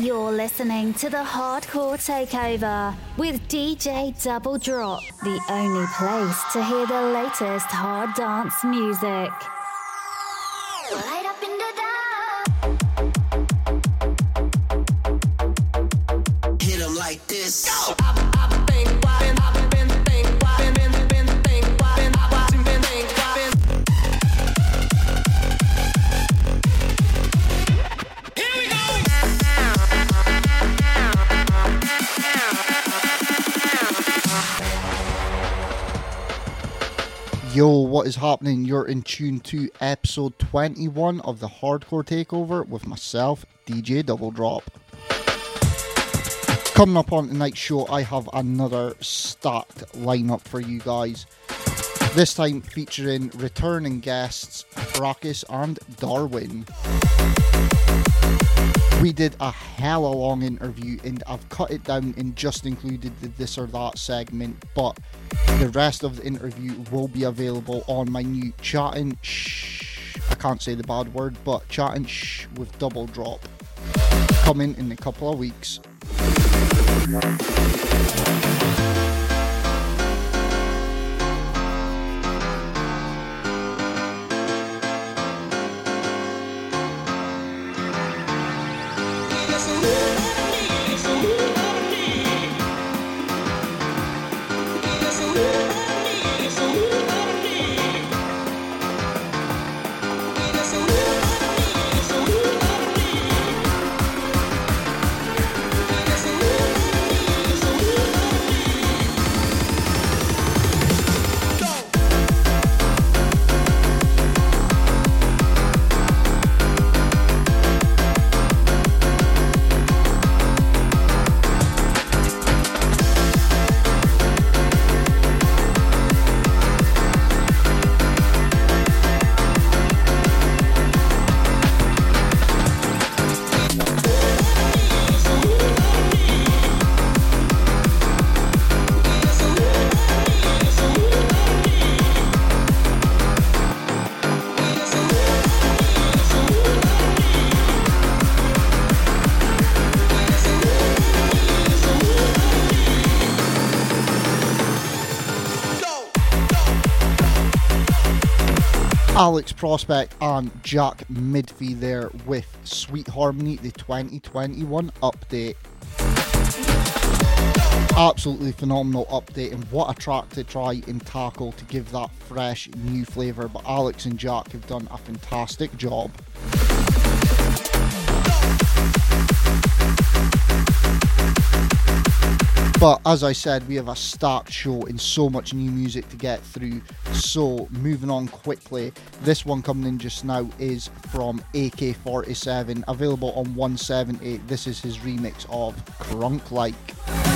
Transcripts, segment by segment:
You're listening to the Hardcore Takeover with DJ Double Drop, the only place to hear the latest hard dance music. Yo, what is happening? You're in tune to episode 21 of the Hardcore Takeover with myself, DJ Double Drop. Coming up on tonight's show, I have another stacked lineup for you guys. This time featuring returning guests Fracus and Darwin. We did a hell of a long interview and I've cut it down and just included the this or that segment, but the rest of the interview will be available on my new chatting shh. I can't say the bad word, but chatting shh with double drop coming in a couple of weeks. Alex Prospect and Jack Midfy there with Sweet Harmony, the 2021 update. Absolutely phenomenal update, and what a track to try and tackle to give that fresh new flavour. But Alex and Jack have done a fantastic job. But as I said, we have a stacked show and so much new music to get through. So moving on quickly, this one coming in just now is from AK47, available on 178. This is his remix of Krunk Like.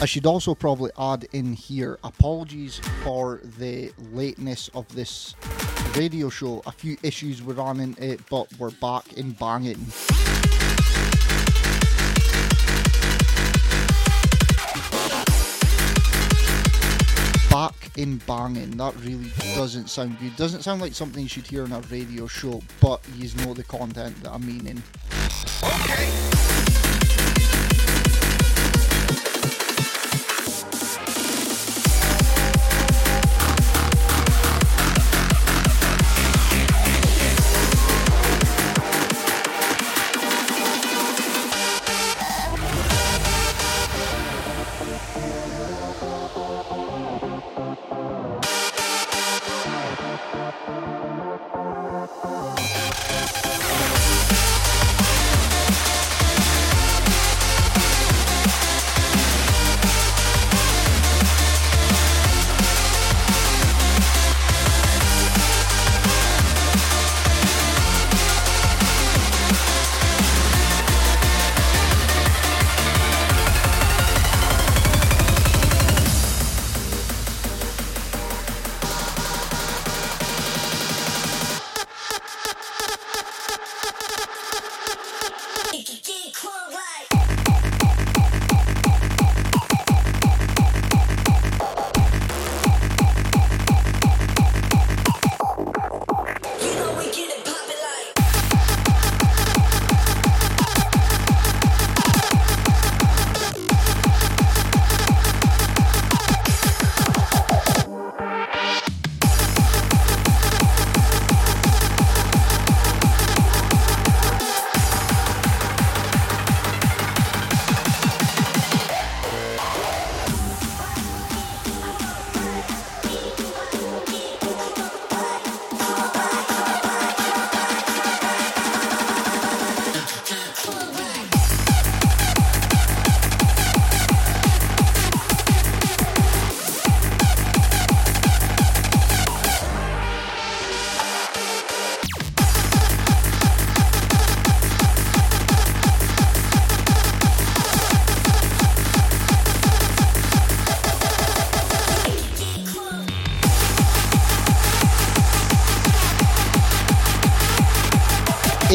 I should also probably add in here apologies for the lateness of this radio show. A few issues were on in it, but we're back in banging. Back in banging. That really doesn't sound good. Doesn't sound like something you should hear on a radio show, but you know the content that I'm meaning. Okay.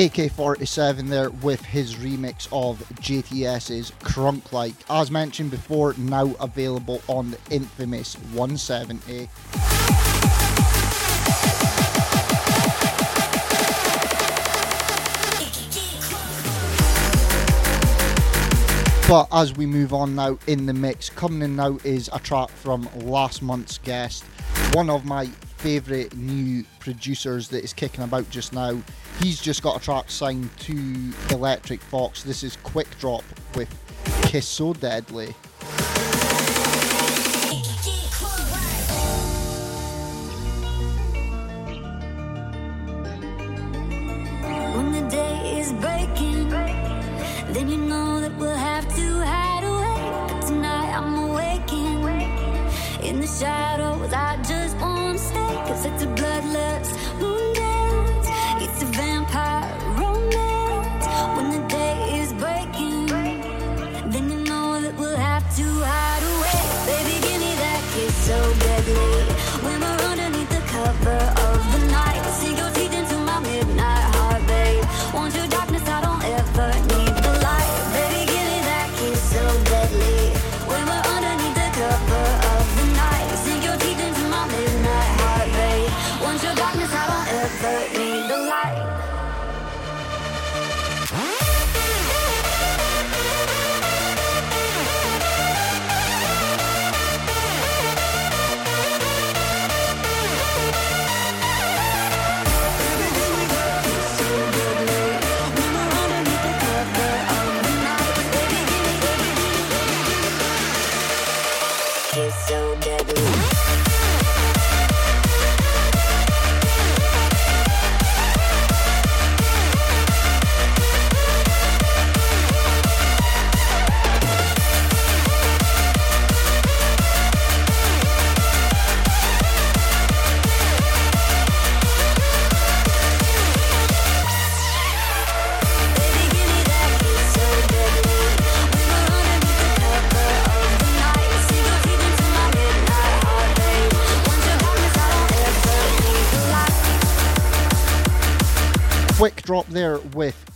AK47 there with his remix of JTS's Krunk Like. As mentioned before, now available on the infamous 170. But as we move on now in the mix, coming in now is a track from last month's guest, one of my favourite new producers that is kicking about just now. He's just got a track signed to Electric Fox. This is Quick Drop with Kiss So Deadly.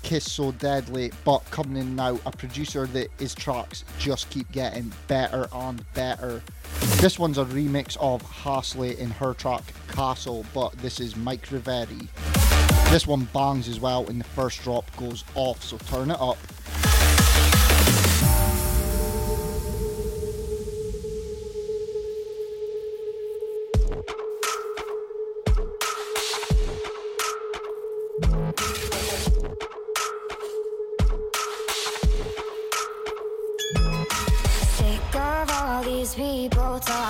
Kiss So Deadly, but coming in now, a producer that his tracks just keep getting better and better. This one's a remix of Hasley in her track Castle, but this is Mike Reverie. This one bangs as well, and the first drop goes off, so turn it up.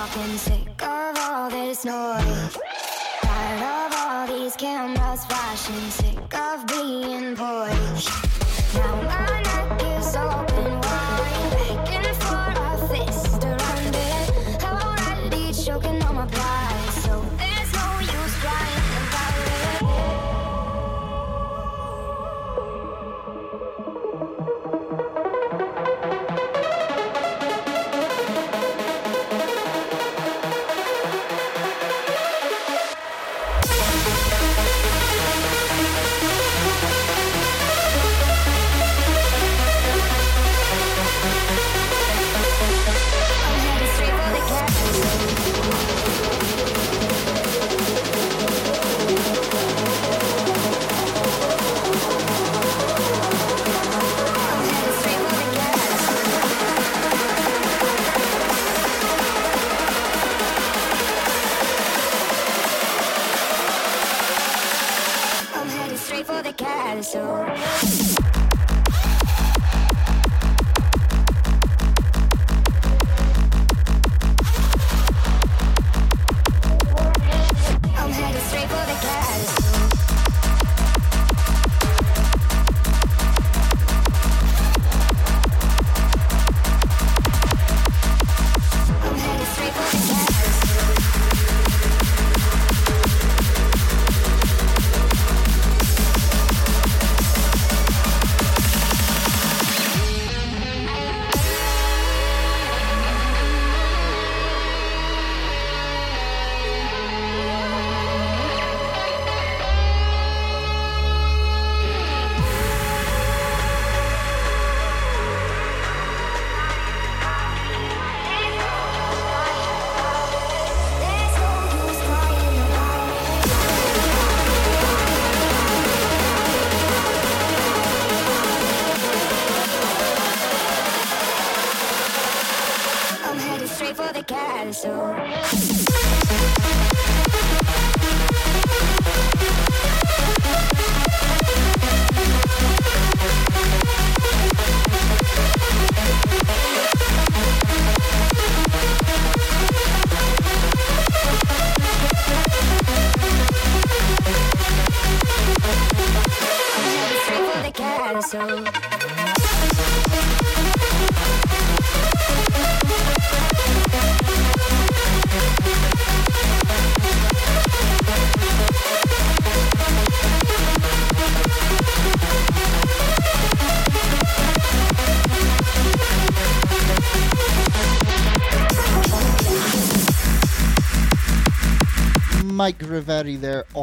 Talking, sick of all this noise. Tired of all these cameras flashing, sick of being poised. Now my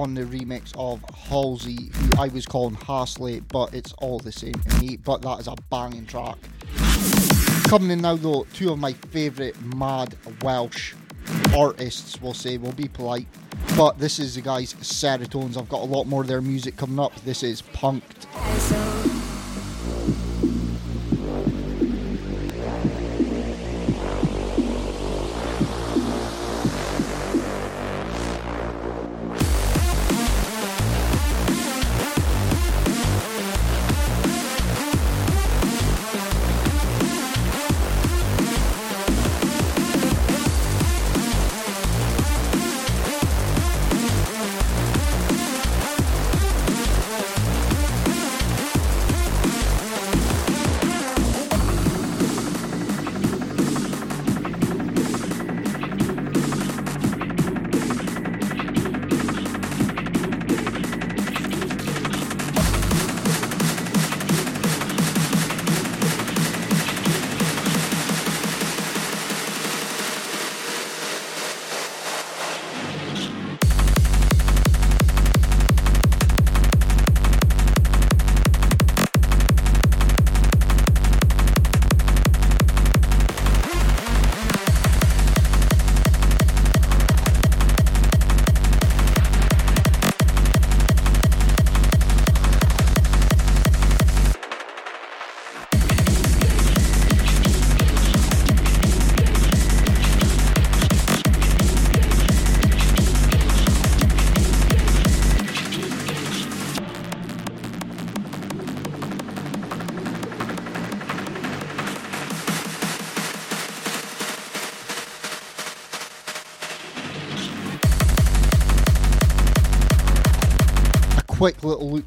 on the remix of Halsey, who I was calling Hasley, but it's all the same to me. But that is a banging track. Coming in now, though, two of my favourite mad Welsh artists, we'll say, we'll be polite. But this is the guys Serotonez. I've got a lot more of their music coming up. This is Punked.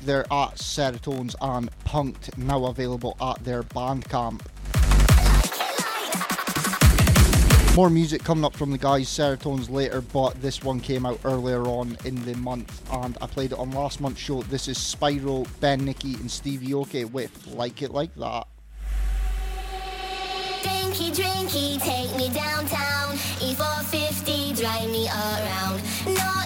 There at Serotonez and Punked, now available at their Bandcamp. More music coming up from the guys Serotonez later, but this one came out earlier on in the month and I played it on last month's show. This is Spyro, Ben Nicky, and Steve Aoki with Like It Like That. Drinky, drinky, take me downtown. E450, drive me around. Naughty,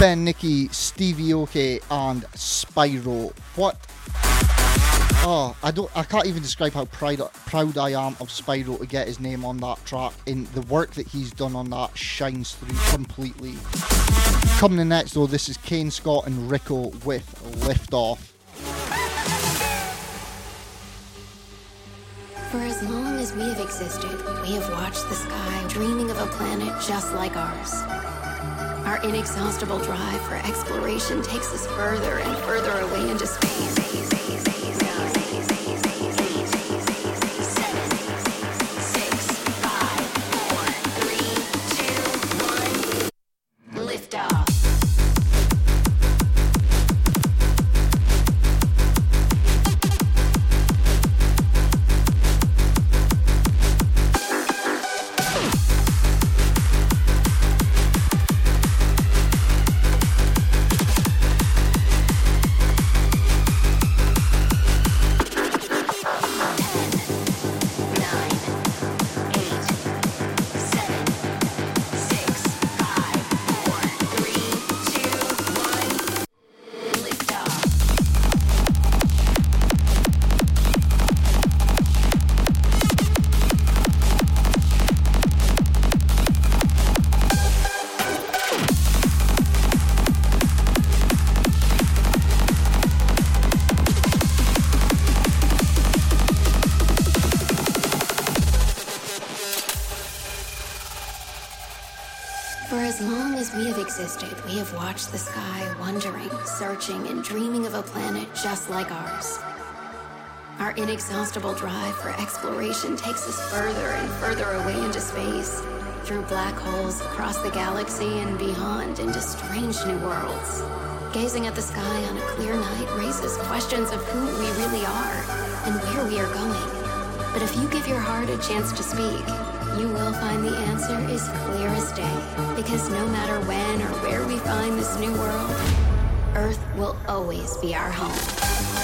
Ben Nicky, Steve Aoki, and Spyro. What? Oh, I don't. I can't even describe how proud proud I am of Spyro to get his name on that track. In the work that he's done on that shines through completely. Coming in next though, this is Kane Scott and Rikko with Lift Off. For as long as we have existed, we have watched the sky, dreaming of a planet just like ours. Our inexhaustible drive for exploration takes us further and further away into space. Searching, and dreaming of a planet just like ours. Our inexhaustible drive for exploration takes us further and further away into space, through black holes, across the galaxy, and beyond into strange new worlds. Gazing at the sky on a clear night raises questions of who we really are and where we are going. But if you give your heart a chance to speak, you will find the answer is clear as day. Because no matter when or where we find this new world, Earth will always be our home.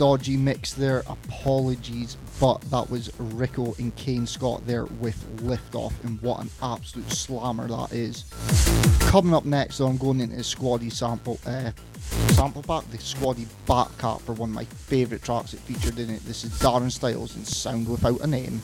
Dodgy mix there. Apologies, but that was Rikko and Kane Scott there with Liftoff, and what an absolute slammer that is. Coming up next, though, I'm going into the Squaddy sample uh, sample pack, the Squaddy back cap for one of my favourite tracks that featured in it. This is Darren Styles and Sound Without a Name.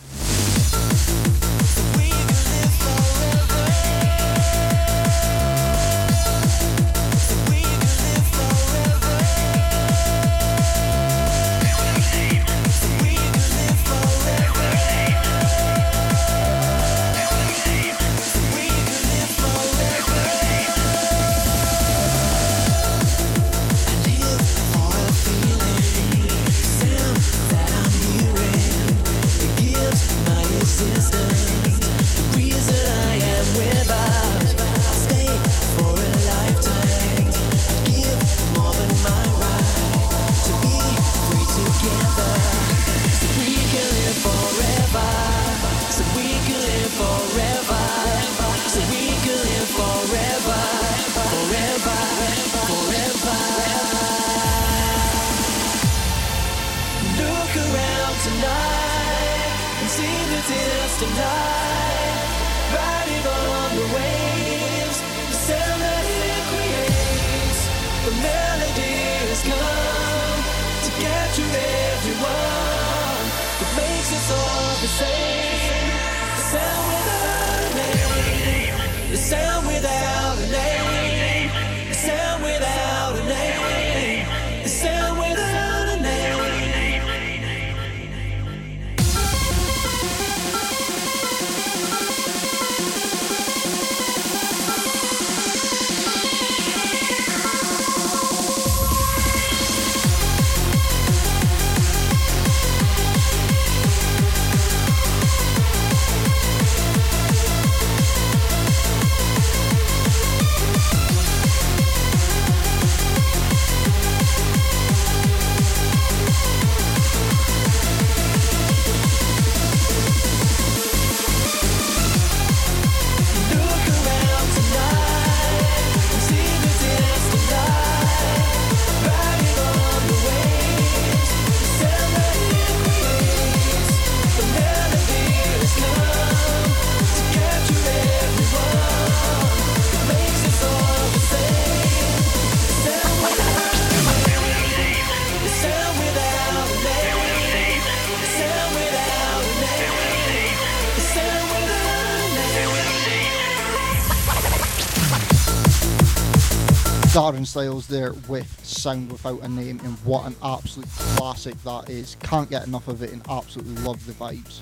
Darren Styles there with Sound Without a Name, and what an absolute classic that is. Can't get enough of it and absolutely love the vibes.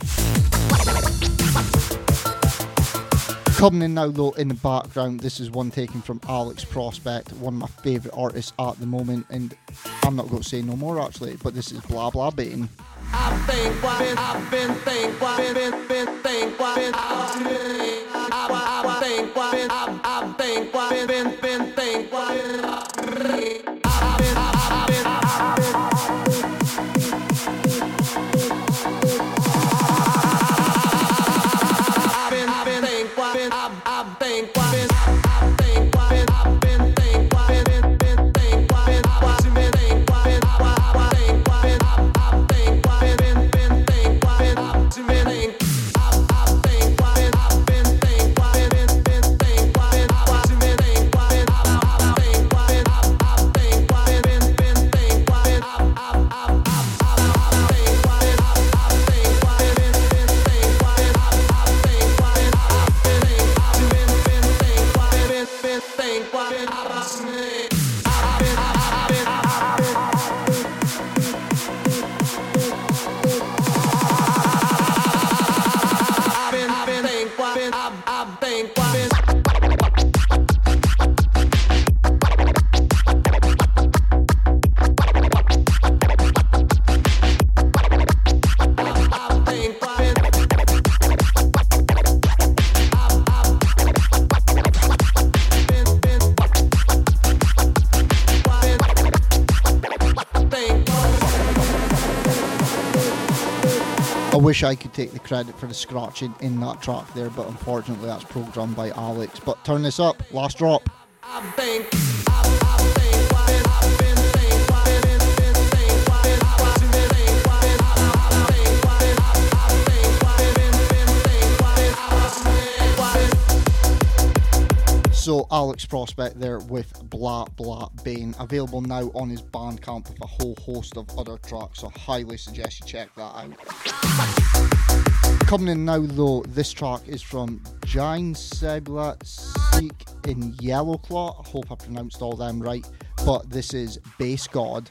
Coming in now, though, in the background, this is one taken from Alex Prospect, one of my favourite artists at the moment, and I'm not going to say no more actually, but this is Blah Blah Bane. I've been, been, I've been, think, been, been, been, think, been, I've been, I've been, been, I've I've been, been, been, been, think, been, I've been, I've been, I've wish I could take the credit for the scratching in that track there, but unfortunately that's programmed by Alex. But turn this up, last drop. Alex Prospect there with Blah Blah Bane, available now on his Bandcamp with a whole host of other tracks. So highly suggest you check that out. Coming in now though, this track is from Juyen Sebulba Sihk in Yellow Claw. I hope I pronounced all them right. But this is Bass God.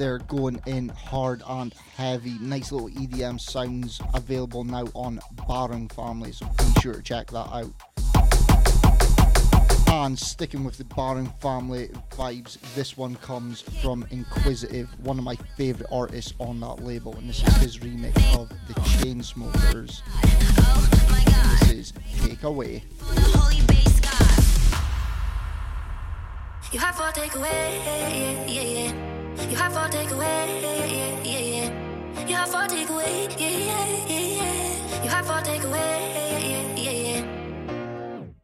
They're going in hard and heavy. Nice little EDM sounds available now on Barong Family, so be sure to check that out. And sticking with the Barong Family vibes, this one comes from Inquisitive, one of my favourite artists on that label, and this is his remix of the Chainsmokers. This is Take Away. You have takeaway, yeah, yeah, yeah. You have for takeaway, yeah, yeah, yeah. You have for takeaway, yeah, yeah, yeah, yeah. You have for takeaway, yeah, yeah, yeah.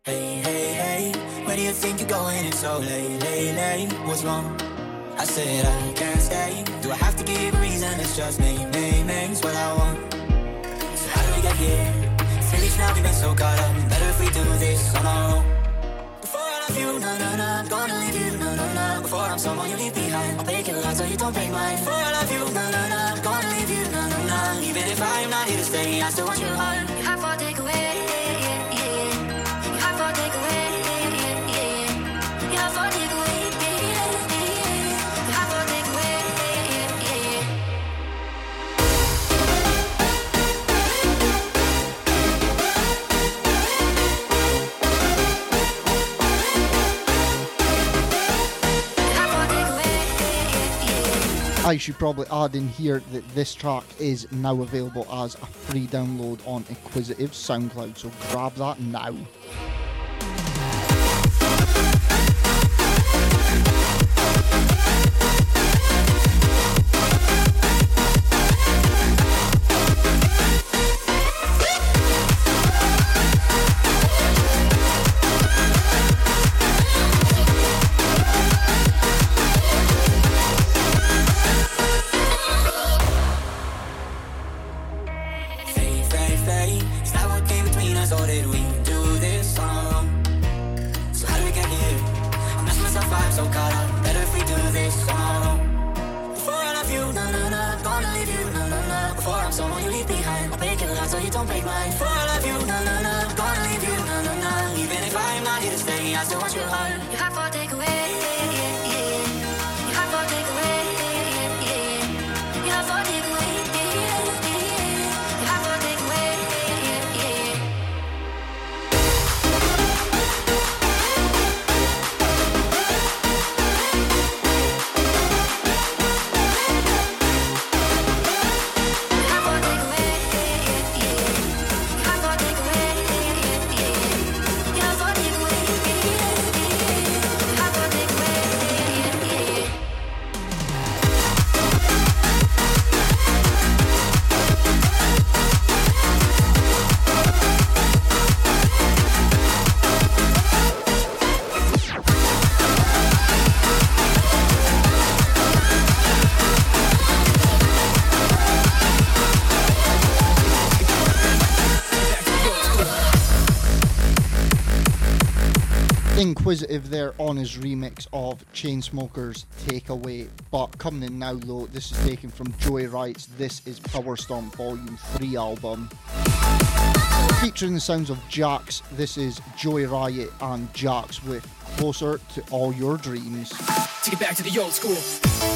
Hey, hey, hey, where do you think you're going? It's so late, late, late. What's wrong? I said I can't stay. Do I have to give a reason? It's just me, me, me's what I want. So how do we get here? Finished now, we've been so caught up. Better if we do this on our own. Before I love you, no, no, no, I'm gonna leave you, no. Before I'm someone you leave behind, I'll break your heart so you don't break mine. For I love you, no, no, I'm gonna leave you, no, no, no. Even if I'm not here to stay, I still want your heart. You have for takeaway, yeah, I should probably add in here that this track is now available as a free download on Inquisitive SoundCloud, so grab that now. Inquisitive there on his remix of Chainsmokers Takeaway. But coming in now though, this is taken from Joey Riot's This is Power Stomp Volume 3 album. Featuring the sounds of JaXx, this is Joey Riot and JaXx with Closer to All Your Dreams. Take it back to the old school.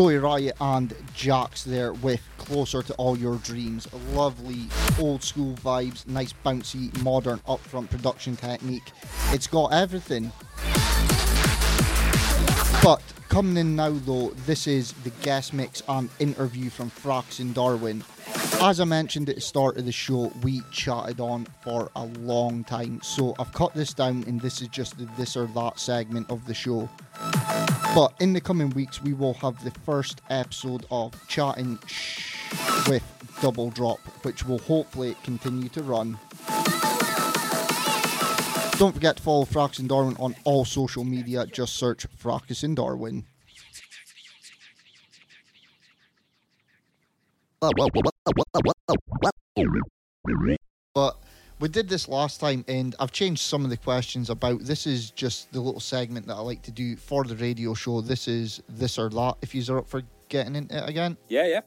Joey Riot and JaXx there with Closer to All Your Dreams. Lovely old school vibes, nice bouncy, modern upfront production technique. It's got everything. But coming in now though, this is the guest mix and interview from Frax and Darwin. As I mentioned at the start of the show, we chatted on for a long time. So I've cut this down and this is just the this or that segment of the show. But in the coming weeks, we will have the first episode of Chatting Shh with Double Drop, which will hopefully continue to run. Don't forget to follow Fracus and Darwin on all social media. Just search Fracus and Darwin. But we did this last time, and I've changed some of the questions about. This is just the little segment that I like to do for the radio show. This is this or that. If you are up for getting into it again, Yeah, yeah.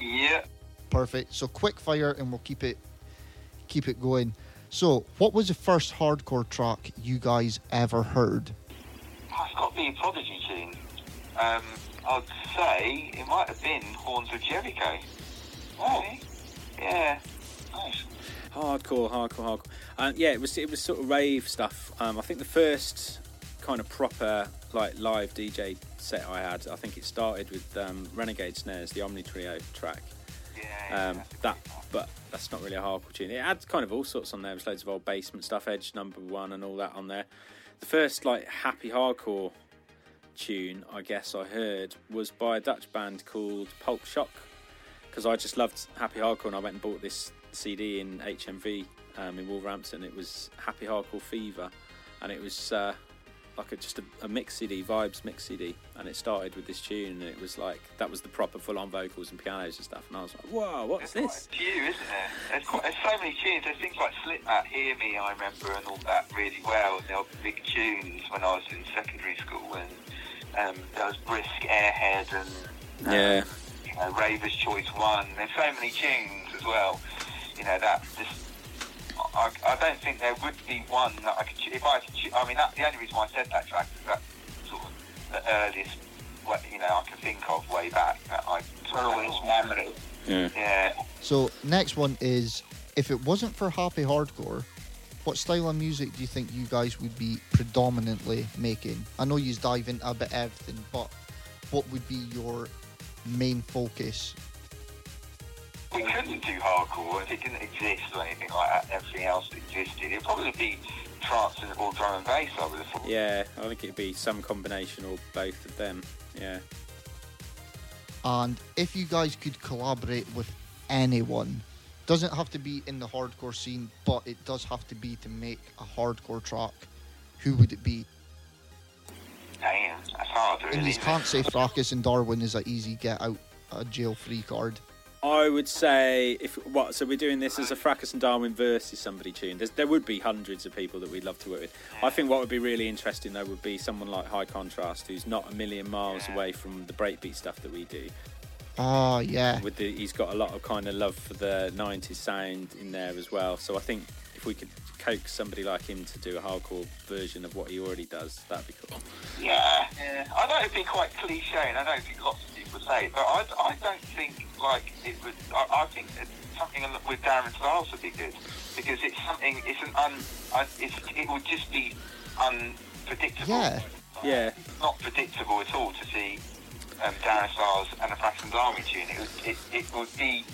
Yeah. perfect. So quick fire, and we'll keep it keep it going. So, what was the first hardcore track you guys ever heard? It's got to be a Prodigy tune. Um, I'd say it might have been Horns of Jericho. Oh. Yeah. Nice. Hardcore, hardcore, hardcore. Um, yeah, it was it was sort of rave stuff. Um, I think the first kind of proper like live DJ set I had, I think it started with um, Renegade Snares, the Omni Trio track. Yeah. Um, that, but that's not really a hardcore tune. It had kind of all sorts on there. There's loads of old basement stuff, Edge number one, and all that on there. The first like happy hardcore tune I guess I heard was by a Dutch band called Pulp Shock because I just loved happy hardcore and I went and bought this CD in HMV um, in Wolverhampton. It was Happy Hardcore Fever, and it was uh, like a, just a, a mix CD, vibes mix CD, and it started with this tune, and it was like that was the proper full-on vocals and pianos and stuff, and I was like, whoa, what's There's this? quite a few, isn't there? There's, quite, there's so many tunes. There's things like Slipknot, Hear Me, I remember, and all that really well. And there were big tunes when I was in secondary school, and um, there was Brisk Airhead and um, Yeah. you know, Raver's Choice One. There's so many tunes as well. You know that just. I, I don't think there would be one that I could. choo- If I could, choo- I mean, that, the only reason why I said that track is that sort of the earliest, what you know, I can think of way back. That I earliest memory. Yeah. Yeah. So, next one is if it wasn't for happy hardcore, what style of music do you think you guys would be predominantly making? I know you dive into a bit everything, but what would be your main focus? We couldn't do hardcore if it didn't exist or anything like that. Everything else that existed. It'd probably be trance and- or drum and bass. I would have thought. Yeah, I think it'd be some combination or both of them. Yeah. And if you guys could collaborate with anyone, doesn't have to be in the hardcore scene, but it does have to be to make a hardcore track, who would it be? Damn, that's hard. Really. And you can't say Fracus and Darwin is an easy get out a jail free card. I would say if what so we're doing this as a Fracus and Darwin versus somebody tune. There's, there would be hundreds of people that we'd love to work with. I think what would be really interesting though would be someone like High Contrast, who's not a million miles away from the breakbeat stuff that we do. Ah, yeah. With the, he's got a lot of kind of love for the '90s sound in there as well. So I think if we could coax somebody like him to do a hardcore version of what he already does, that'd be cool. Yeah, yeah. I know it'd be quite cliche, and I don't think lots of people say. But I, I don't think like it would. I, I think that something with Darren Styles would be good because it's something. It's an un. un- It's, it would just be unpredictable. Yeah. Yeah. Not predictable at all to see um, Darren Styles and the Fraxton's Army tune. It would. It, it would be.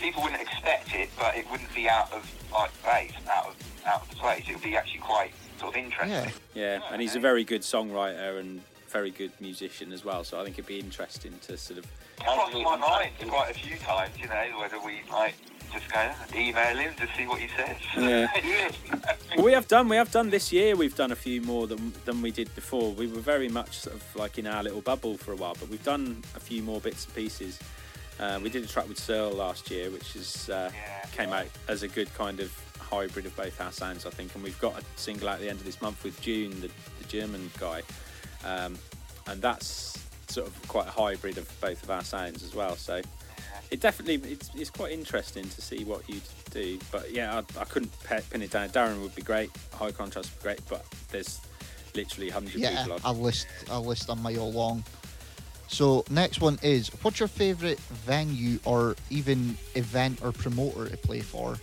People wouldn't expect it, but it wouldn't be out of like place, out of out of place. It would be actually quite sort of interesting. Yeah, and he's a very good songwriter and very good musician as well. So I think it'd be interesting to sort of. It crossed my mind quite a few times, you know, whether we might just go email him to see what he says. Yeah. Well, we have done. We have done this year. We've done a few more than than we did before. We were very much sort of like in our little bubble for a while, but we've done a few more bits and pieces. Uh, we did a track with S3RL last year, which is uh, came out as a good kind of hybrid of both our sounds, I think. And we've got a single out at the end of this month with June, the, the German guy, um, and that's sort of quite a hybrid of both of our sounds as well. So it definitely it's, it's quite interesting to see what you do. But yeah, I, I couldn't pin it down. Darren would be great, high contrast would be great, but there's literally hundreds Yeah, of people. a list, a list a mile long. So next one is, what's your favourite venue or even event or promoter to play for?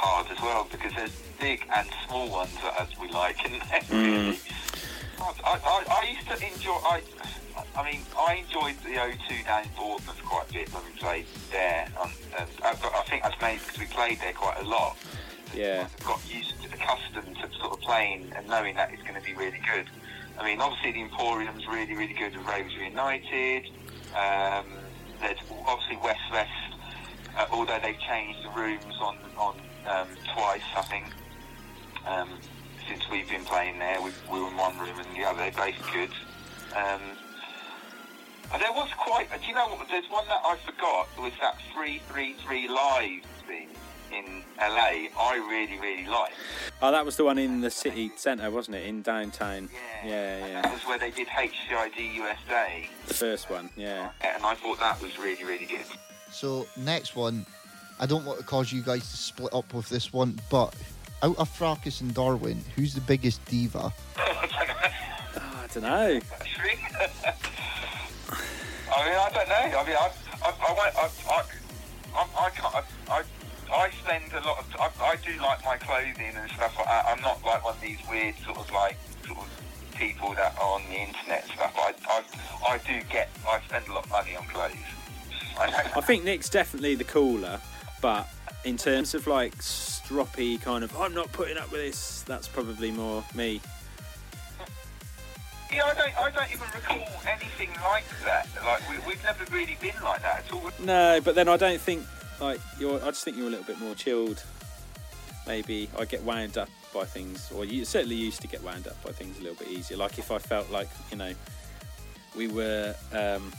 Hard as well because there's big and small ones as we like, and Mm. I, I, I used to enjoy. I, I mean, I enjoyed the O2 down in Bournemouth quite a bit when we played there, and, and I, I think that's mainly because we played there quite a lot. Yeah. got used to, accustomed to sort of playing and knowing that it's going to be really good. I mean, obviously the Emporium's really, really good with Ravens United. Um, there's obviously West West, uh, although they've changed the rooms on on um, twice, I think. Um, since we've been playing there, we, we were in one room and the other. They're both good. Um, and there was quite. Do you know what? There's one that I forgot. It was that three three three live thing in LA. I really, really liked. Oh, that was the one in the city centre, wasn't it? In downtown. Yeah, yeah. That was where they did HTID USA, The first one, yeah. and I thought that was really, really good. So next one, I don't want to cause you guys to split up with this one, but out of Fracus and Darwin, who's the biggest diva? I don't know. I mean, I don't know. I mean, I, I, I, won't- I, I, I, I can't. I, I, I spend a lot of. I, I do like my clothing and stuff. like that. I'm not like one of these weird sort of like sort of people that are on the internet and stuff. I, I, I do get. I spend a lot of money on clothes. I, I think Nick's definitely the cooler, but in terms of like stroppy kind of, I'm not putting up with this, that's probably more me. yeah, I don't. I don't even recall anything like that. Like we, we've never really been like that at all. No, but then I don't think like you're. I just think you're a little bit more chilled. Maybe I get wound up by things, or you certainly used to get wound up by things a little bit easier. Like if I felt like you know we were. Um,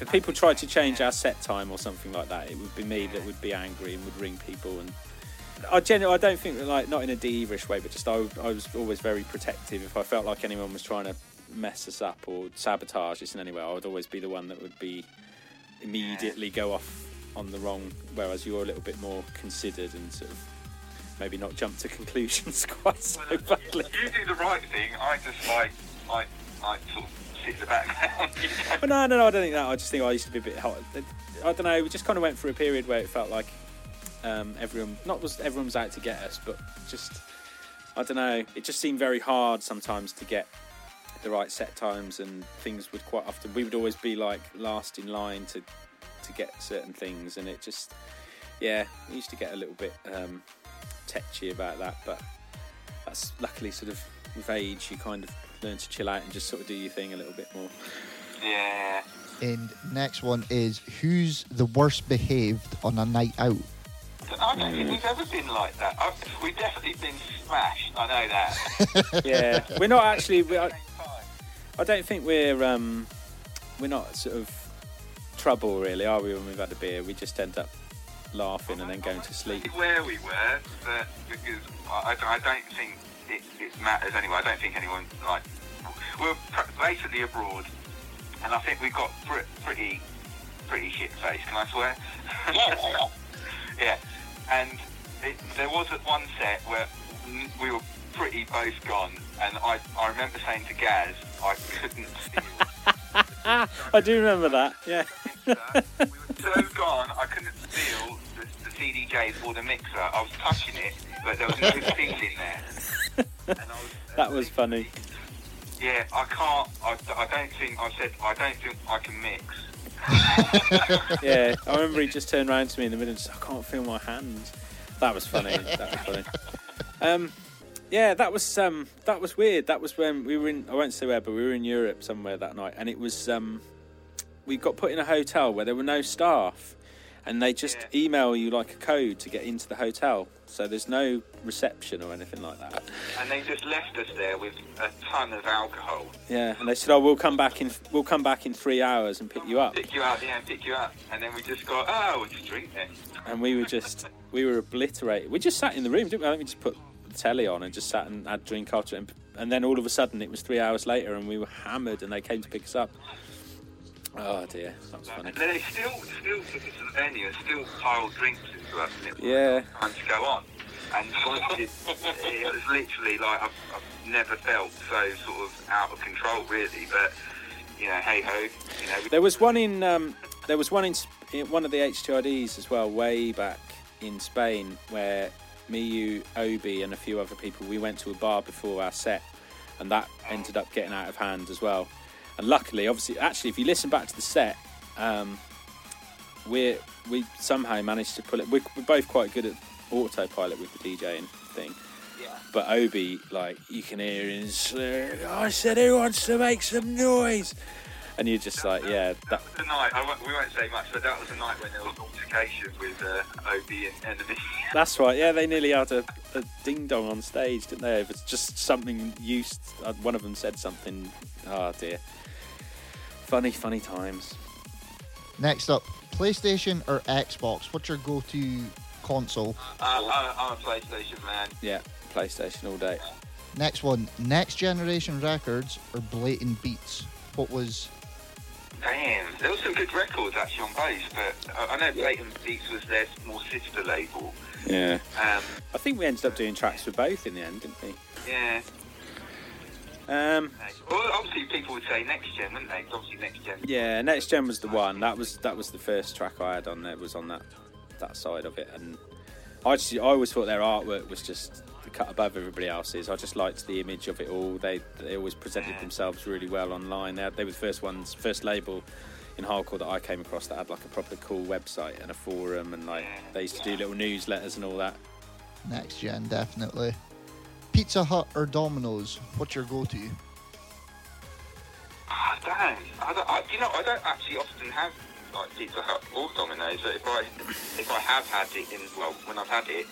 if people tried to change our set time or something like that, it would be me that would be angry and would ring people. And I genuinely, I don't think that, like not in a divish way, but just I, I was always very protective. If I felt like anyone was trying to mess us up or sabotage us in any way, I would always be the one that would be immediately go off on the wrong. Whereas you're a little bit more considered and sort of maybe not jump to conclusions quite so badly. You do the right thing. I just like, like, like sort of in the background. But no, no, no, I don't think that. I just think I used to be a bit hot. I don't know. We just kind of went through a period where it felt like um, everyone, not was out to get us, but just I don't know. It just seemed very hard sometimes to get the right set times, and things would quite often. We would always be like last in line to to get certain things, and it just yeah, we used to get a little bit um, tetchy about that. But that's luckily sort of with age, you kind of learn to chill out and just sort of do your thing a little bit more. yeah. And next one is, who's the worst behaved on a night out? I don't think we've ever been like that. i we've definitely been smashed. I know that. yeah, we're not actually. We, I, I don't think we're um, we're not sort of trouble really, are we? When we've had a beer, we just end up laughing and then going to sleep. Where we were, but because I, I, I don't think it, it matters anyway. I don't think anyone like we're pr- basically abroad, and I think we got pre- pretty pretty shit faced. Can I swear? Yeah. yeah. And it, there was at one set where we were pretty both gone, and I, I remember saying to Gaz, I couldn't steal. I do remember that. Yeah. so gone, I couldn't steal the, the CDJs or the mixer. I was touching it, but there was no feeling there. That was funny. Yeah, I can't. I, I don't think. I said I don't think I can mix. yeah, I remember he just turned around to me in the middle and said, I can't feel my hands. That was funny. That was funny. Um, yeah, that was um, that was weird. That was when we were in. I won't say where, but we were in Europe somewhere that night, and it was um, we got put in a hotel where there were no staff, and they just email you like a code to get into the hotel. So there's no reception or anything like that. And they just left us there with a ton of alcohol. Yeah, and they said, "Oh, we'll come back in. We'll come back in three hours and pick you up." Pick you up, yeah, and pick you up. And then we just got, oh, we'll just drink then. and we were just we were obliterated. We just sat in the room, didn't we? I think we just put the telly on and just sat and had drink after it. And, and then all of a sudden, it was three hours later, and we were hammered, and they came to pick us up. Oh dear, that was funny. And then they still, still took us to the venue and still piled drinks into us, and it was Yeah, time to go on. And it, it was literally like I've, I've never felt so sort of out of control, really. But you know, hey ho, you know. there was one in um, there was one in, in one of the HTIDs as well, way back in Spain, where me, you, Obi, and a few other people we went to a bar before our set, and that ended up getting out of hand as well. And luckily, obviously, actually, if you listen back to the set, um, we we somehow managed to pull it. We're, we're both quite good at autopilot with the DJing thing. But Obi, like, you can hear him I said, who wants to make some noise? And you're just like, yeah, that, was the night, I we won't say much, but that was the night when there was altercation with uh, Obi and Enemy. That's right. Yeah, they nearly had a, a ding dong on stage, didn't they? If it's just something used, uh, one of them said something. Oh dear. Funny, funny times. Next up, PlayStation or Xbox? What's your go-to console? Uh, I, I'm a PlayStation man. Yeah, PlayStation all day. Next one, Next Generation Records or Blatant Beats? What was Damn, there was some good records actually on bass, but I, I know Blatant Beats was their more sister label. Yeah. Um, I think we ended up doing tracks for both in the end, didn't we? yeah. Um, Well, obviously people would say next gen, wouldn't they? obviously next gen. yeah, Next Gen was the one. That was that was the first track I had on there. Was on that that side of it, and I just I always thought their artwork was just the cut above everybody else's. I just liked the image of it all. They they always presented themselves really well online. They, had, they were the first ones, first label in hardcore that I came across that had like a proper cool website and a forum, and like they used to do little newsletters and all that. Next Gen? Definitely. Pizza Hut or Domino's? What's your go-to? Ah, damn. I don't, I, you know, I don't actually often have like Pizza Hut or Domino's. But if I if I have had it in well, when I've had it,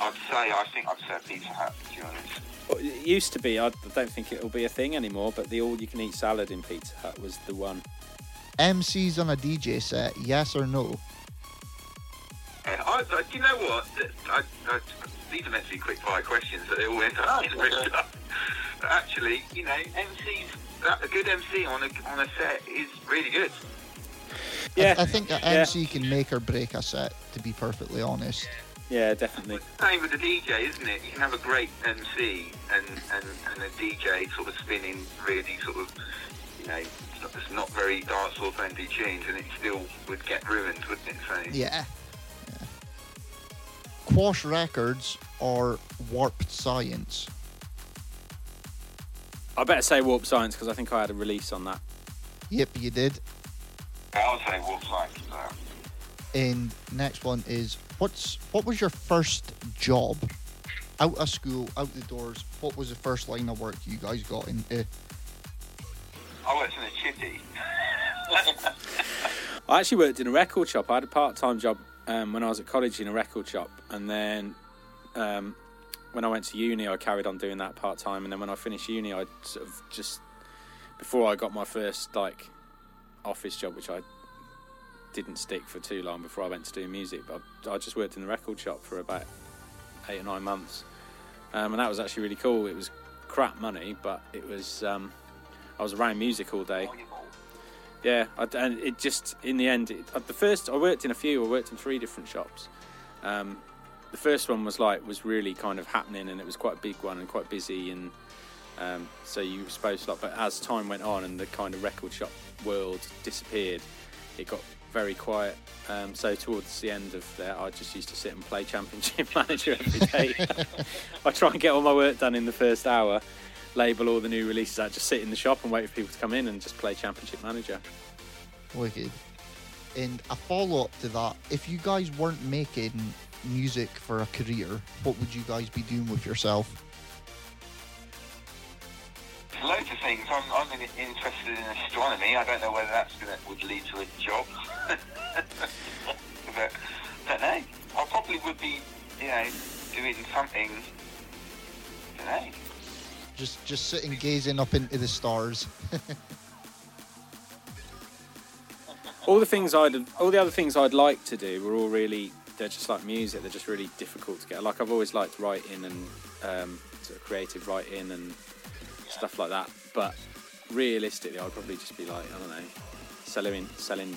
I'd say I think I'd say Pizza Hut. To be honest. Well, It used to be. I don't think it'll be a thing anymore. But the all-you-can-eat salad in Pizza Hut was the one. MCs on a DJ set? Yes or no? Yeah, I, I, do you know what? I, I, these are meant to be quick fire questions, but they all end up oh, being ripped up. Actually, you know, MCs, a good MC on a on a set is really good. Yeah, I, I think an yeah. MC can make or break a set. To be perfectly honest. Yeah, definitely. Same with the DJ, isn't it? You can have a great MC and, and, and a DJ sort of spinning really sort of, you know, it's not, it's not very dancehall friendly tunes, and it still would get ruined, wouldn't it? So Yeah. yeah. Quash Records or Warped Science? I better say warped Science because I think I had a release on that. Yep, you did. I would say Warped Science. And next one is what's what was your first job out of school, out the doors? What was the first line of work you guys got into? I worked in a chitty. I actually worked in a record shop. I had a part-time job um, when I was at college in a record shop, and then um, when I went to uni, I carried on doing that part-time. And then when I finished uni, I sort of just before I got my first like office job, which I didn't stick for too long before I went to do music. But I, I just worked in the record shop for about eight or nine months, um, and that was actually really cool. It was crap money, but it was um, I was around music all day. Yeah, I, and it just in the end, it, at the first I worked in a few. I worked in three different shops, um, the first one was like was really kind of happening, and it was quite a big one and quite busy, and um, so you were supposed to like. But as time went on and the kind of record shop world disappeared, it got very quiet. Um, so towards the end of that, I just used to sit and play Championship Manager every day. I try and get all my work done in the first hour, label all the new releases out, just sit in the shop and wait for people to come in and just play Championship Manager. Wicked. And a follow up to that, if you guys weren't making music for a career, what would you guys be doing with yourself? Loads of things. I'm, I'm interested in astronomy. I don't know whether that's gonna would lead to a job. but don't know. I probably would be, you know, doing something. Don't know. Just just sitting gazing up into the stars. all the things I'd all the other things I'd like to do were all really they're just like music they're just really difficult to get like I've always liked writing and um, sort of creative writing and stuff like that but realistically I'd probably just be like I don't know selling selling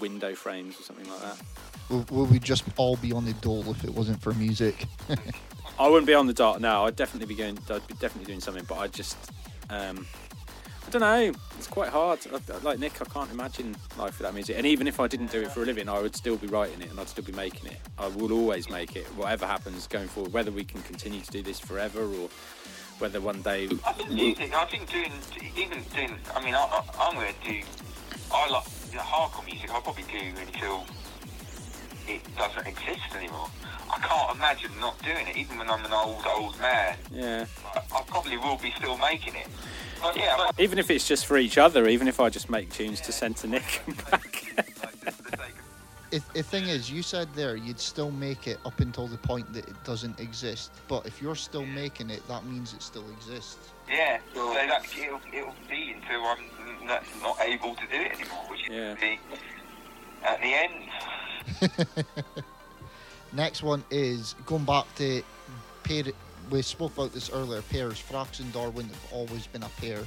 window frames or something like that Will, will we just all be on the dole if it wasn't for music? I wouldn't be on the dart now I'd definitely be going I'd be definitely doing something but I just um, I don't know. It's quite hard. I, like Nick, I can't imagine life without music. And even if I didn't do it for a living, I would still be writing it and I'd still be making it. I will always make it, whatever happens going forward. Whether we can continue to do this forever or whether one day. I think music. I think doing even doing. I mean, I, I, I'm going to do. I like you know, hardcore music. I'll probably do until it doesn't exist anymore. I can't imagine not doing it, even when I'm an old old man. Yeah. I, I probably will be still making it. But yeah, but Even if it's just for each other, even if I just make tunes to send to Nick and back. It, the thing is, you said there you'd still make it up until the point that it doesn't exist. But if you're still making it, that means it still exists. yeah. So that it'll, it'll be until I'm not, not able to do it anymore, which is Yeah. the, at the end. Next one is going back to pair. We spoke about this earlier. Pairs. Frax and Darwin have always been a pair.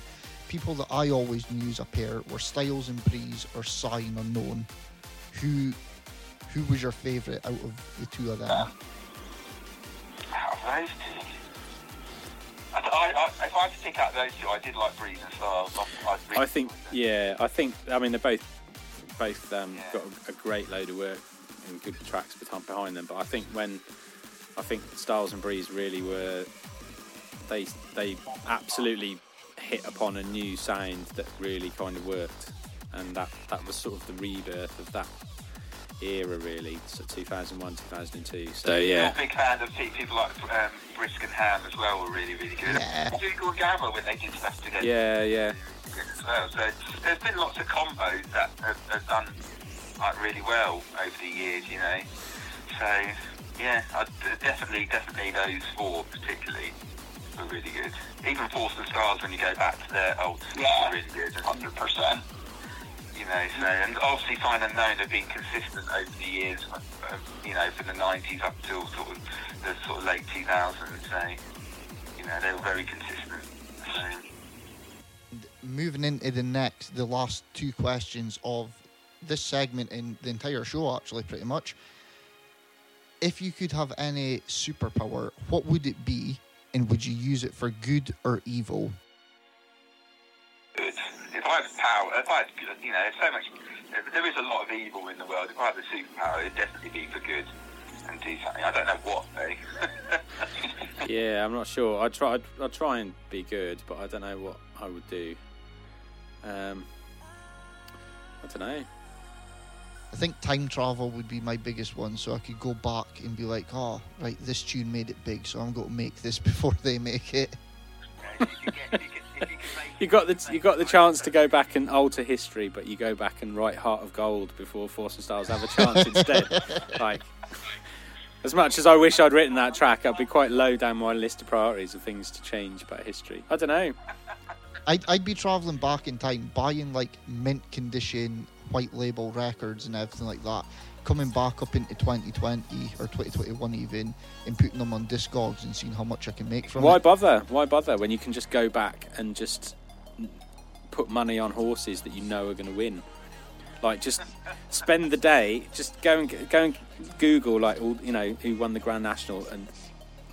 People that I always knew as a pair were Styles and Breeze or Sy and Unknown. Who, who was your favourite out of the two of them? Uh, out of those two. I, I, I, if I had to pick out those two, I did like Breeze and Styles. I, I, really I think, yeah, I think. I mean, they're both both um, got a, a great load of work and good tracks behind behind them. But I think when I think Styles and Breeze really were they they absolutely hit upon a new sound that really kind of worked, and that that was sort of the rebirth of that era, really. So 2001, 2002. So I'm yeah, a big fan of people like um, Brisk and Ham as well. Were really really good. Yeah. Dougal and Gamma when they did stuff together. yeah, yeah. as well. So there's been lots of combos that have, have done like really well over the years, you know. So yeah, I'd, definitely, definitely those four particularly were really good. Even Force and Styles when you go back to their old Yeah, were really good. Hundred percent. You know, so and obviously Fine Unknown have been consistent over the years. Uh, you know, from the '90s up till sort of the sort of late 2000s. So you know, they were very consistent. So. moving into the next, the last two questions of this segment and the entire show, actually, pretty much. If you could have any superpower, what would it be, and would you use it for good or evil? Good. If I had power, if I had, you know, so much, there is a lot of evil in the world. If I had a superpower, it'd definitely be for good and do something. I don't know what, though. Yeah, I'm not sure. I try. I try and be good, but I don't know what I would do. Um, I don't know. I think time travel would be my biggest one, so I could go back and be like, oh, right, this tune made it big, so I'm going to make this before they make it. You got the you got the chance to go back and alter history, but you go back and write Heart of Gold before Force and Styles have a chance instead. Like, as much as I wish I'd written that track, I'd be quite low down my list of priorities of things to change about history. I don't know. I'd, I'd be traveling back in time, buying like mint condition white label records and everything like that, coming back up into 2020 or 2021 even, and putting them on Discogs and seeing how much I can make from Why it. bother? Why bother when you can just go back and just put money on horses that you know are going to win? Like just spend the day, just go and go and Google like all you know who won the Grand National and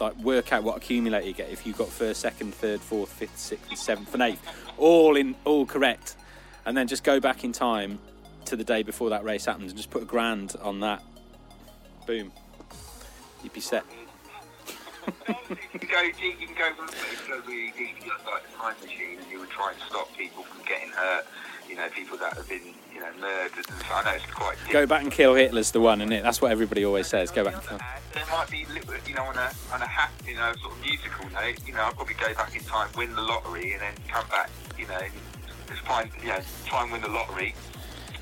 like work out what accumulator you get if you got first, second, third, fourth, fifth, sixth, seventh, and eighth, all in all correct, and then just go back in time to the day before that race happened and just put a grand on that. Boom, you'd be set. you can go, you can go, go really deep, like a time machine, and you would try and stop people from getting hurt. You know, people that have been, you know, murdered. And so I know it's quite. Go back and kill Hitler's the one, isn't it? That's what everybody always says. Go back and kill. There might be, you know, on a on a hat, you know, sort of musical note. You know, I'll probably go back in time, win the lottery, and then come back. You know, just find, you know, try and win the lottery.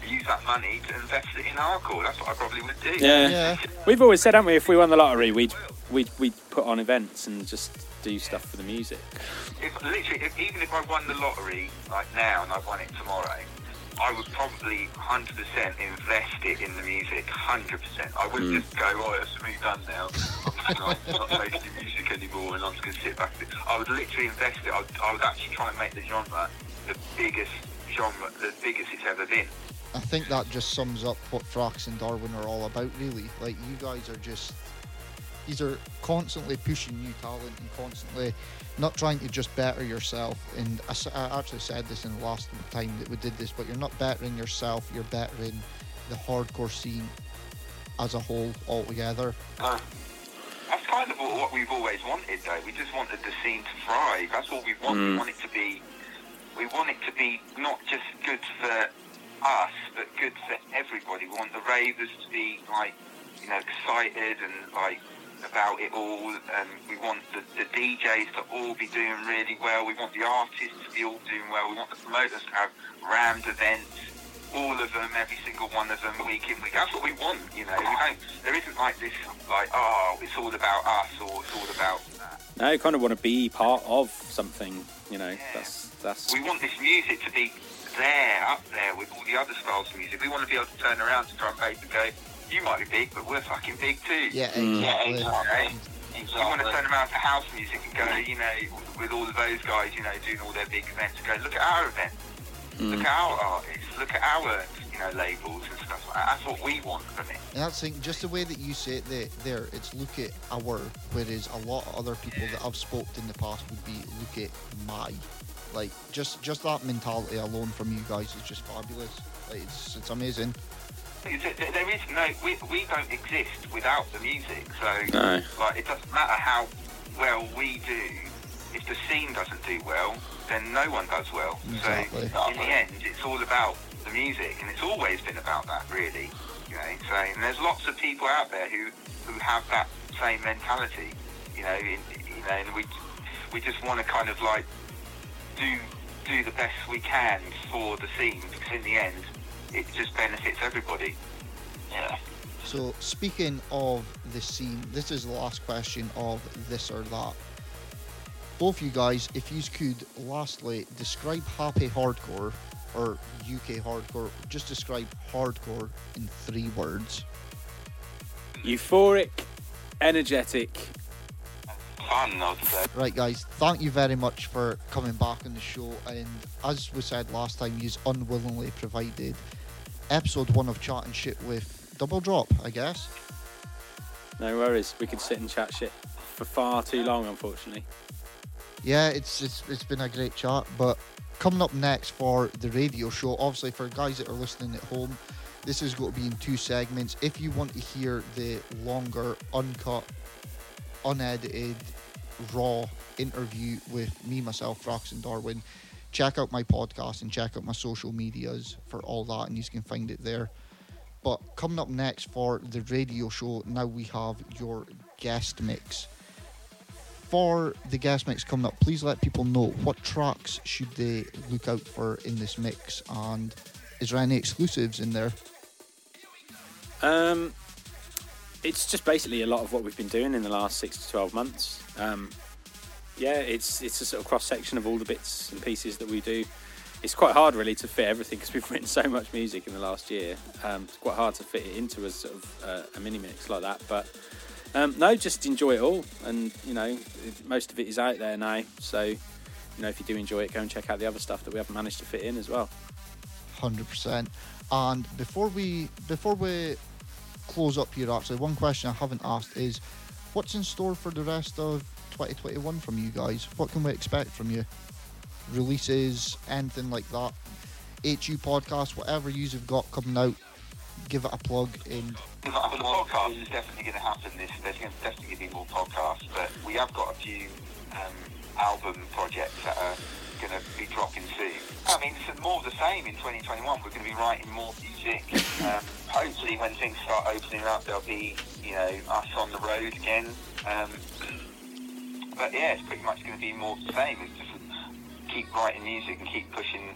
Use that money to invest it in our hardcore. That's what I probably would do. Yeah. yeah. We've always said, haven't we? If we won the lottery, we'd we'd we'd put on events and just do stuff for the music. If literally, if, even if I won the lottery like now and I won it tomorrow, I would probably 100% invest it in the music. 100%. I wouldn't Mm. just go, oh, it's me done now. I'm not, not making music anymore, and I'm just going to sit back. I would literally invest it. I would, I would actually try and make the genre the biggest genre, the biggest it's ever been. I think that just sums up what Frax and Darwin are all about, really. Like, you guys are just. These are constantly pushing new talent and constantly not trying to just better yourself. And I actually said this in the last time that we did this, but you're not bettering yourself, you're bettering the hardcore scene as a whole altogether. Uh, that's kind of what what we've always wanted, though. We just wanted the scene to thrive. That's all we want. We Mm. want it to be. We want it to be not just good for us, but good for everybody. We want the ravers to be like, you know, excited and like about it all. And we want the, the DJs to all be doing really well. We want the artists to be all doing well. We want the promoters to have rammed events all of them, every single one of them, week in, week. That's what we want, you know. We don't. There isn't like this, like, oh, it's all about us or it's all about. No, you kind of want to be part of something. You know, that's that's. We want this music to be there, up there with all the other styles of music. We want to be able to turn around to drum bass and go, you might be big, but we're fucking big too. Yeah, Mm. exactly. Right? You want to turn around to house music and go, you know, with all of those guys, you know, doing all their big events, and go, look at our event. Look Mm. at our artists. Look at our, you know, labels and stuff like that. That's what we want from it. And that's thing, just the way that you say it there, there, it's look at our, whereas a lot of other people that I've spoke to in the past would be look at my. Like just just that mentality alone from you guys is just fabulous. Like it's it's amazing. There is no, we, we don't exist without the music. So, No. like, it doesn't matter how well we do. If the scene doesn't do well, then no one does well. Exactly. So, in the end, it's all about the music, and it's always been about that, really. You know, so and there's lots of people out there who who have that same mentality. You know, in, you know, and we we just want to kind of like do do the best we can for the scene because in the end, it just benefits everybody. Yeah. So speaking of the scene, this is the last question of this or that. Both you guys, if you could lastly describe happy hardcore or UK hardcore, just describe hardcore in three words. Euphoric, energetic. Fun, I'd. Right, guys, thank you very much for coming back on the show. And as we said last time, you unwillingly provided episode one of Chat and Shit with Double Drop, I guess. No worries. We could sit and chat shit for far too long, unfortunately. Yeah, it's it's it's been a great chat. But coming up next for the radio show, obviously for guys that are listening at home, this is going to be in two segments. If you want to hear the longer, uncut, unedited, raw interview with me, myself, Frax, and Darwin, check out my podcast and check out my social medias for all that, and you can find it there. But coming up next for the radio show, now we have your guest mix. For the guest mix coming up, please let people know what tracks should they look out for in this mix, and is there any exclusives in there? Um, it's just basically a lot of what we've been doing in the last six to twelve months. Um, yeah, it's it's a sort of cross section of all the bits and pieces that we do. It's quite hard really to fit everything because we've written so much music in the last year. Um, it's quite hard to fit it into a sort of uh, a mini mix like that. But um, no, just enjoy it all, and you know, most of it is out there now. So you know, if you do enjoy it, go and check out the other stuff that we haven't managed to fit in as well. hundred percent. And before we before we close up here, actually, one question I haven't asked is, what's in store for the rest of 2021 from you guys? What can we expect from you? Releases, anything like that? HU podcast, whatever yous have got coming out, give it a plug and The podcast is definitely going to happen. There's gonna, definitely going to be more podcasts, but we have got a few um, album projects that are going to be dropping soon. I mean, it's more of the same in 2021. We're going to be writing more music. Um, hopefully, when things start opening up, there'll be you know us on the road again. Um, but yeah, it's pretty much going to be more the same. It's just keep writing music and keep pushing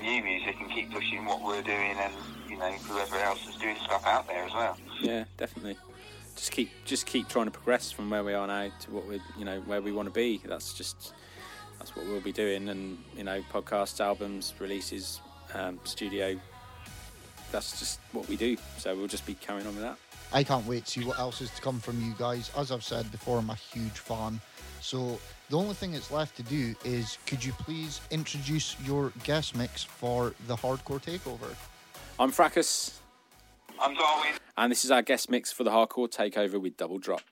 new music and keep pushing what we're doing and you know whoever else is doing stuff out there as well. Yeah, definitely. Just keep just keep trying to progress from where we are now to what we you know where we want to be. That's just that's what we'll be doing, and you know podcasts, albums, releases, um, studio. That's just what we do. So we'll just be carrying on with that. I can't wait to see what else is to come from you guys. As I've said before, I'm a huge fan. So the only thing that's left to do is could you please introduce your guest mix for the hardcore takeover? I'm Fracus, I'm Darwin. and this is our guest mix for the hardcore takeover with Double Drop.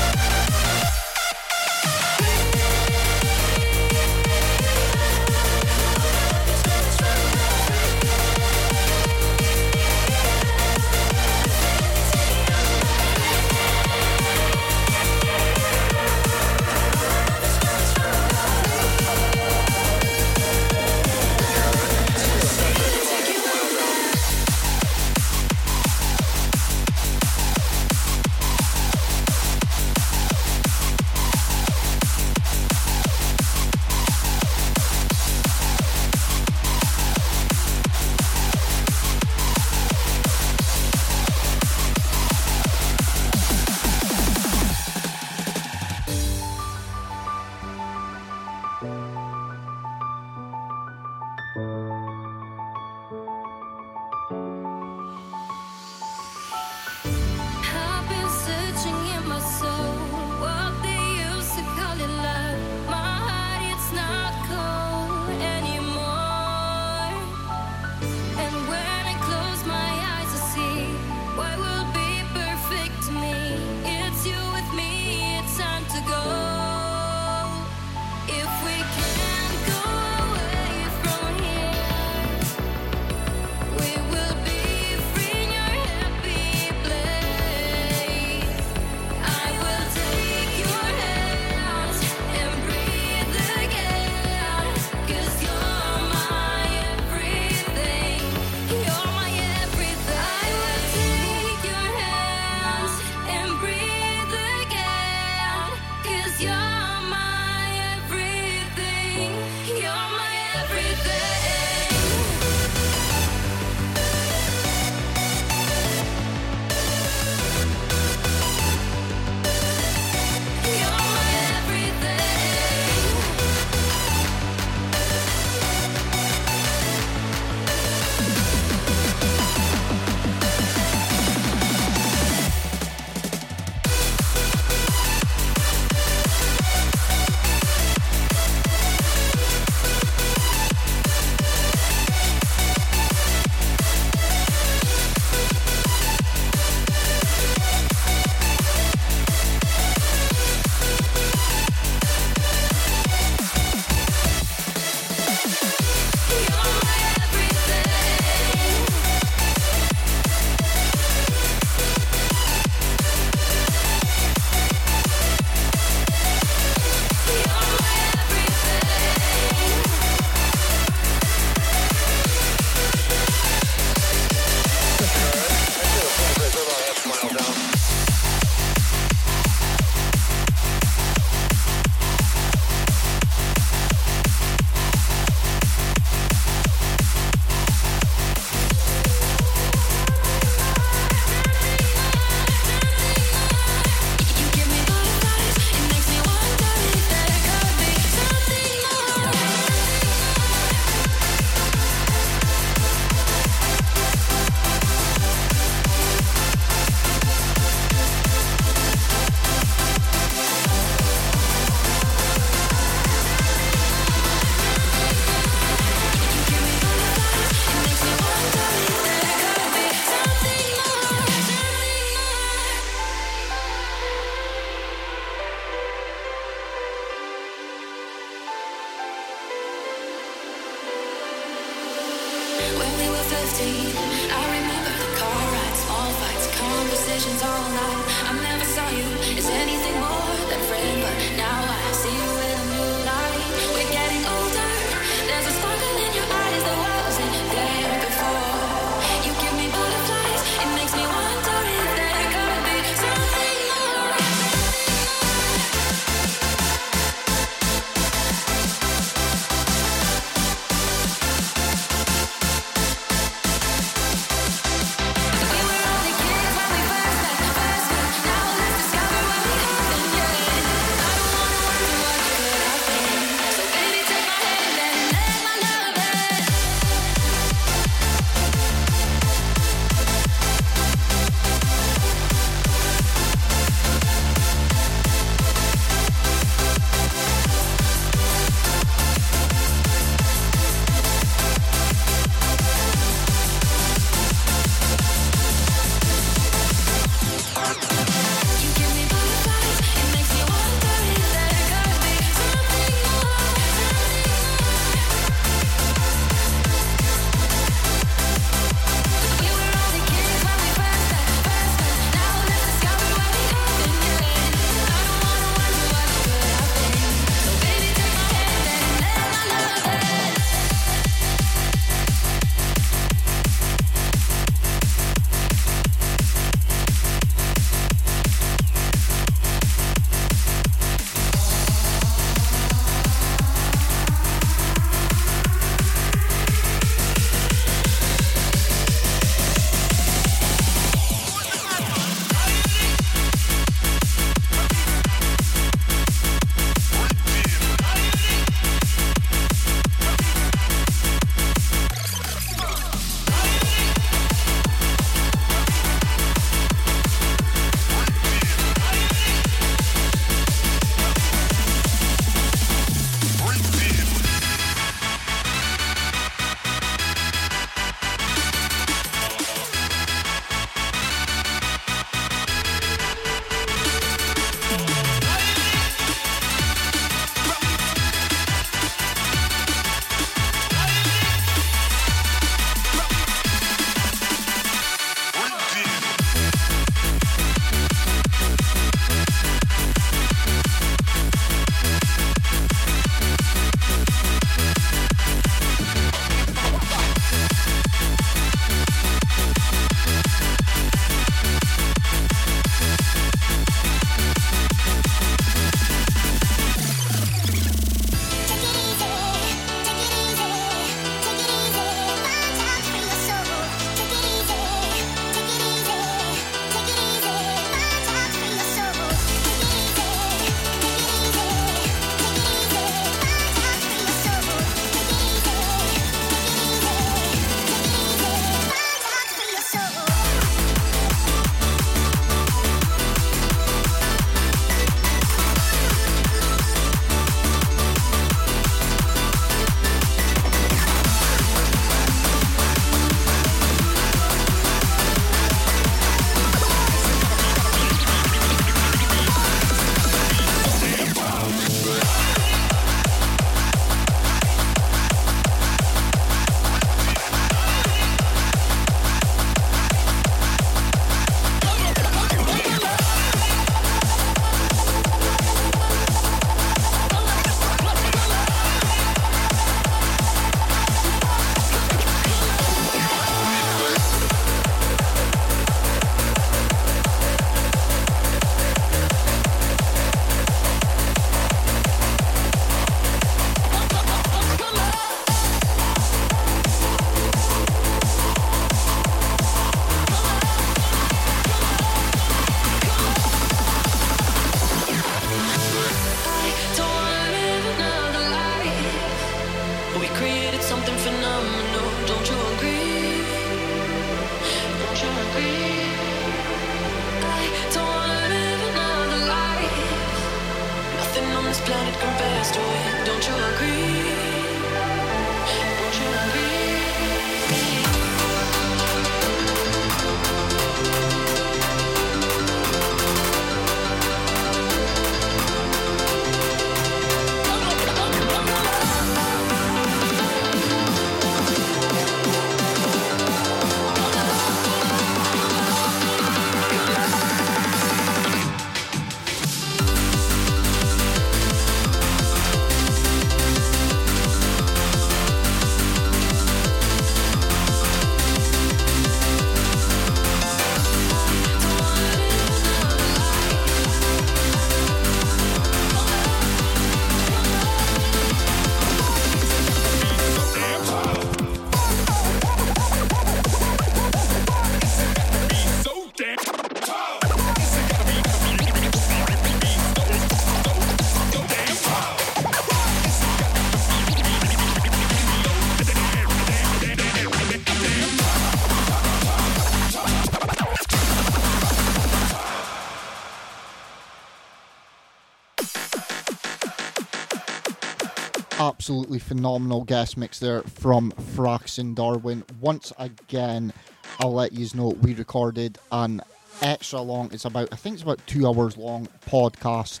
Absolutely phenomenal guest mix there from Fracus and Darwin. Once again, I'll let you know we recorded an extra long, it's about, I think it's about two hours long podcast,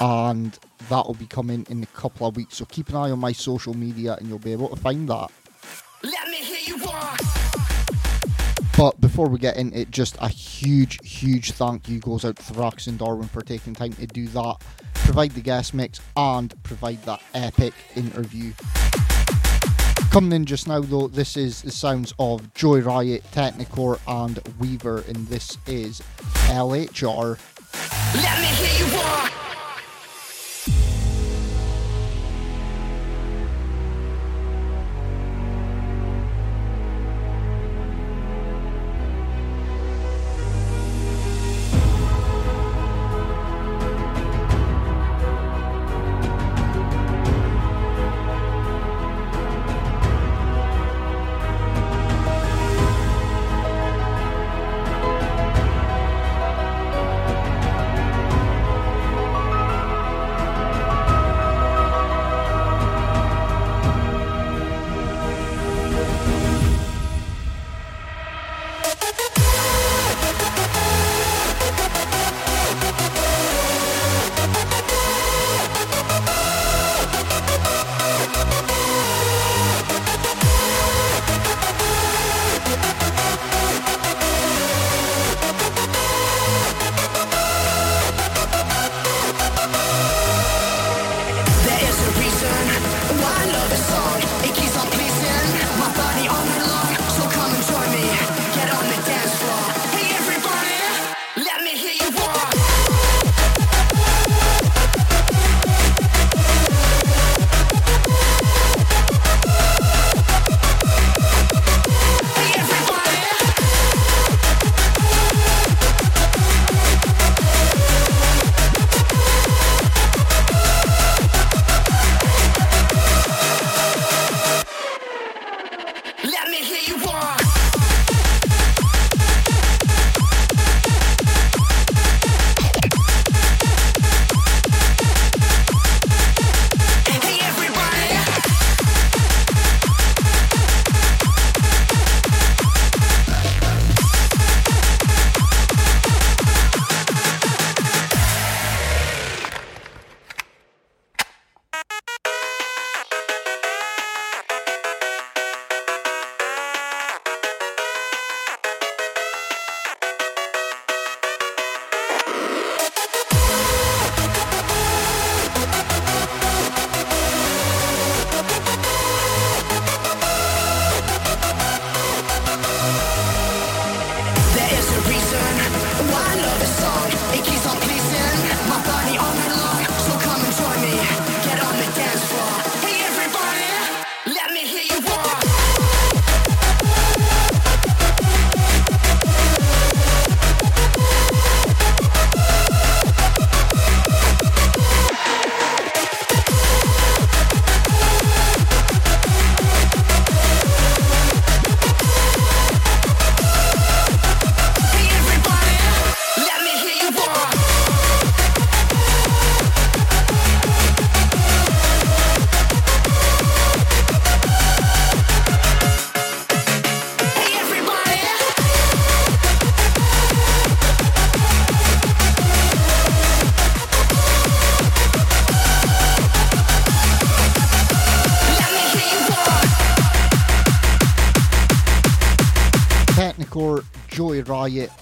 and that will be coming in a couple of weeks. So keep an eye on my social media and you'll be able to find that. Let me hear you rock. But before we get into it, just a huge, huge thank you goes out to Fracus and Darwin for taking time to do that, provide the guest mix, and provide that epic interview. Coming in just now, though, this is the sounds of Joey Riot, Technikore, and Wever, and this is LHR.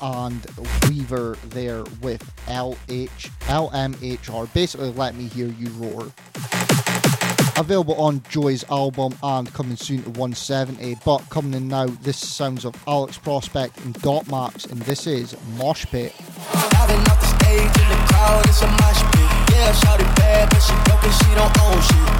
and Wever there with LH, LMHR, basically Let Me Hear You Roar. Available on Joey's album and coming soon to 170, but coming in now, this sounds of Alex Prospect and Dot Max, and this is Mosh Pit. The stage in the crowd, it's a mosh pit. Yeah, bad, but she broke and she don't own shit.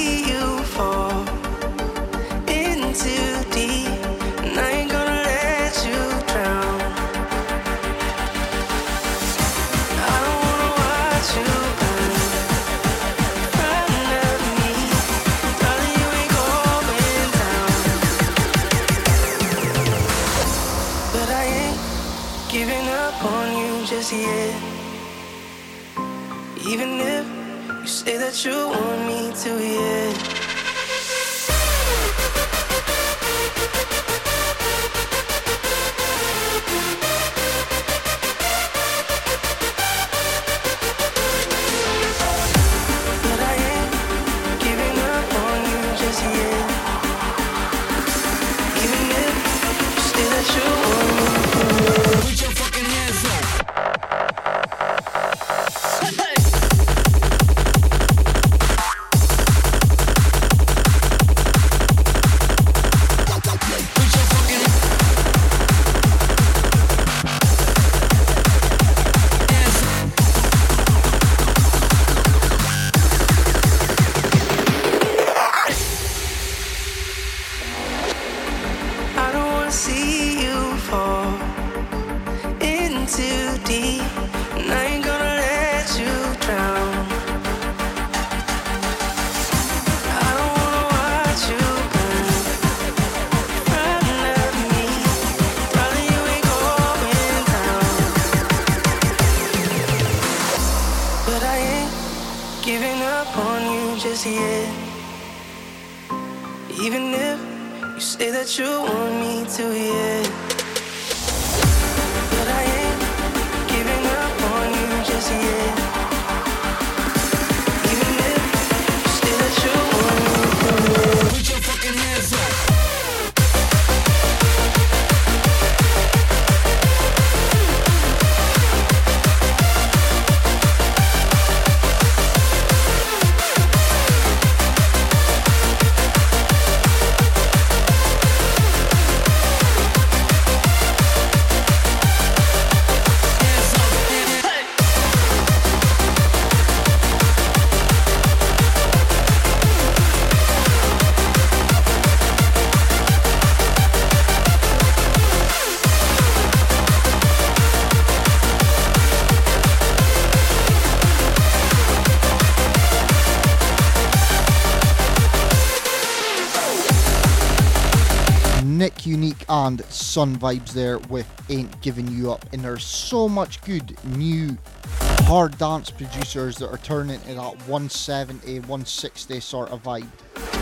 say that you want me to, yeah. that you want me to, yeah. And Sun Vibes there with Ain't Giving You Up. And there's so much good new hard dance producers that are turning into that 170, 160 sort of vibe.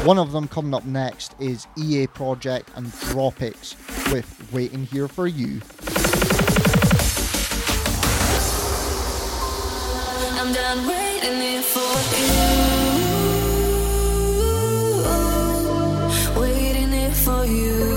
One of them coming up next is EA Project and Dropix with Waiting Here for You. I'm done waiting here for you. Waiting here for you.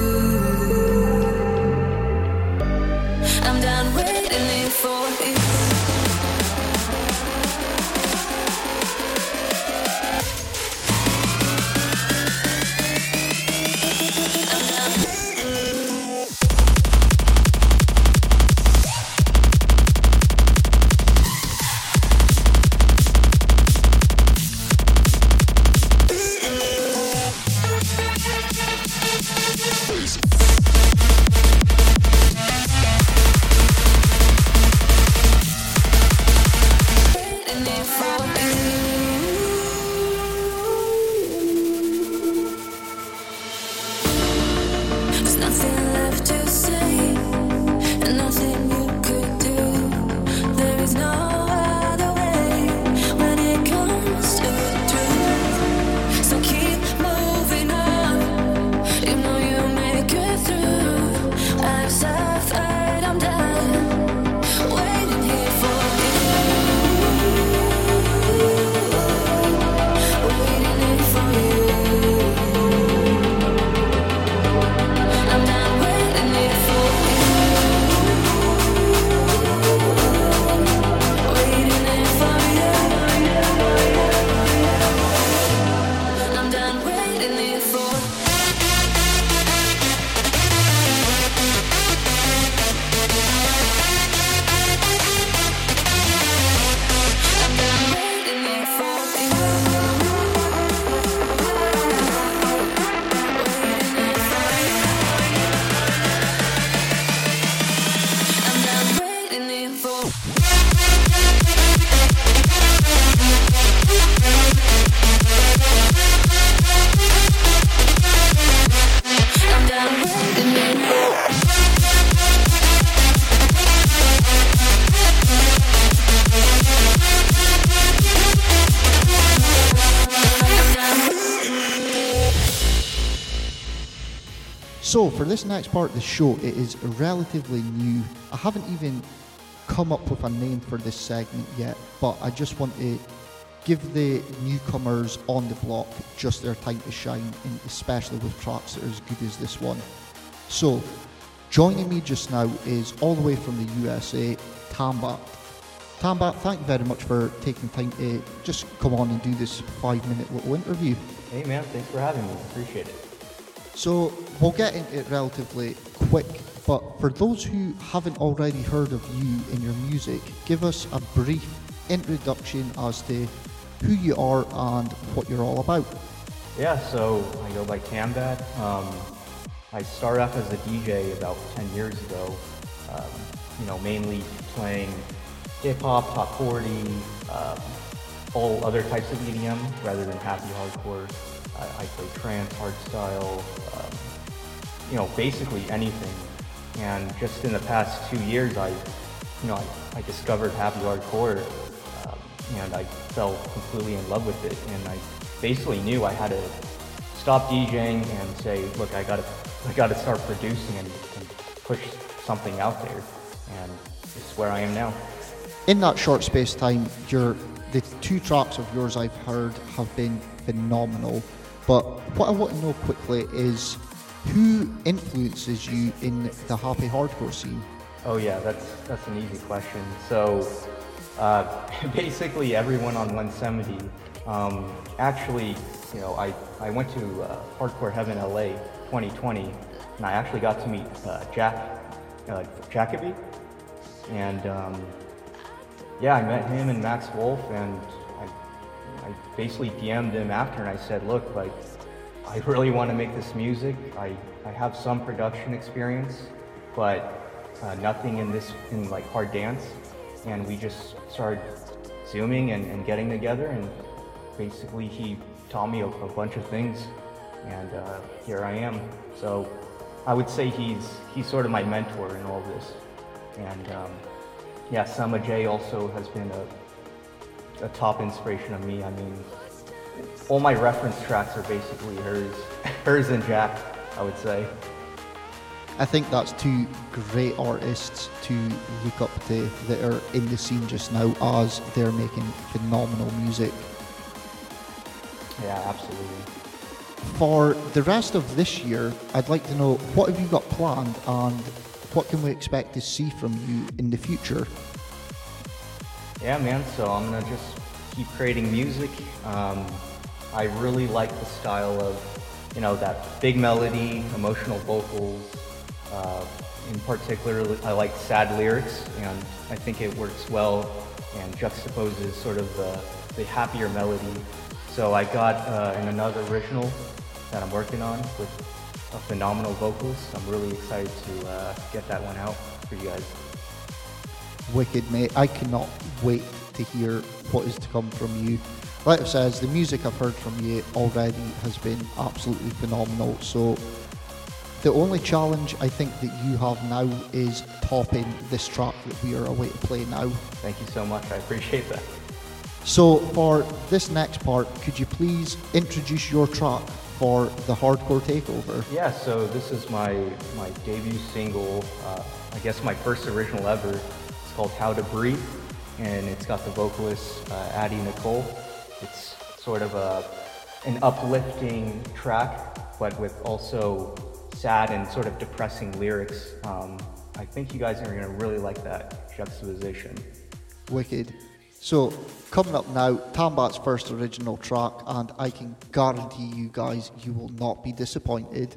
So, for this next part of the show, it is relatively new. I haven't even come up with a name for this segment yet, but I just want to give the newcomers on the block just their time to shine, and especially with tracks that are as good as this one. So, joining me just now is all the way from the USA, Tambat. Tambat, thank you very much for taking time to just come on and do this five minute little interview. Hey man, thanks for having me. Appreciate it. So we'll get into it relatively quick, but for those who haven't already heard of you and your music, give us a brief introduction as to who you are and what you're all about. Yeah, so I go by Cambat. Um, I started off as a DJ about 10 years ago. Um, you know, mainly playing hip hop, top 40, um, all other types of EDM rather than happy hardcore. I, I play trance, hardstyle, um, you know, basically anything. And just in the past two years, I, you know, I, I discovered happy hardcore, um, and I fell completely in love with it. And I basically knew I had to stop DJing and say, look, I gotta, I gotta start producing and, and push something out there. And it's where I am now. In that short space time, your the two tracks of yours I've heard have been phenomenal. But what I want to know quickly is who influences you in the happy hardcore scene? Oh yeah, that's that's an easy question. So uh, basically, everyone on 170. Um, actually, you know, I I went to uh, Hardcore Heaven LA 2020, and I actually got to meet uh, Jack uh, Jacoby, and um, yeah, I met him and Max Wolf, and I, basically DM'd him after, and I said, look, like, I really want to make this music. I, I have some production experience, but uh, nothing in this, in like hard dance. And we just started zooming and, and getting together, and basically he taught me a, a bunch of things, and uh, here I am. So I would say he's he's sort of my mentor in all this. And um, yeah, Sama J also has been a, a top inspiration of me. I mean, all my reference tracks are basically hers, hers and Jack, I would say. I think that's two great artists to look up to that are in the scene just now as they're making phenomenal music. Yeah, absolutely. For the rest of this year, I'd like to know what have you got planned and what can we expect to see from you in the future? Yeah, man. So I'm gonna just keep creating music. Um, I really like the style of, you know, that big melody, emotional vocals. Uh, in particular, I like sad lyrics, and I think it works well and juxtaposes sort of the, the happier melody. So I got uh, in another original that I'm working on with a phenomenal vocals. I'm really excited to uh, get that one out for you guys. Wicked, mate. I cannot wait to hear what is to come from you. Like I says, the music I've heard from you already has been absolutely phenomenal. So the only challenge I think that you have now is topping this track that we are away to play now. Thank you so much. I appreciate that. So for this next part, could you please introduce your track for the hardcore takeover? Yeah, so this is my my debut single. Uh, I guess my first original ever. Called "How to Breathe," and it's got the vocalist uh, Addie Nicole. It's sort of a an uplifting track, but with also sad and sort of depressing lyrics. Um, I think you guys are gonna really like that juxtaposition. Wicked. So, coming up now, Tambat's first original track, and I can guarantee you guys, you will not be disappointed.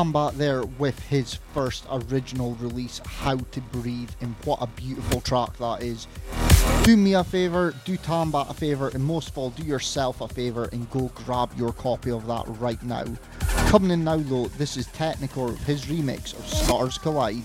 Tambat there with his first original release, How to Breathe, and what a beautiful track that is. Do me a favour, do Tambat a favour, and most of all, do yourself a favour and go grab your copy of that right now. Coming in now though, this is Technikore with his remix of Stars Collide.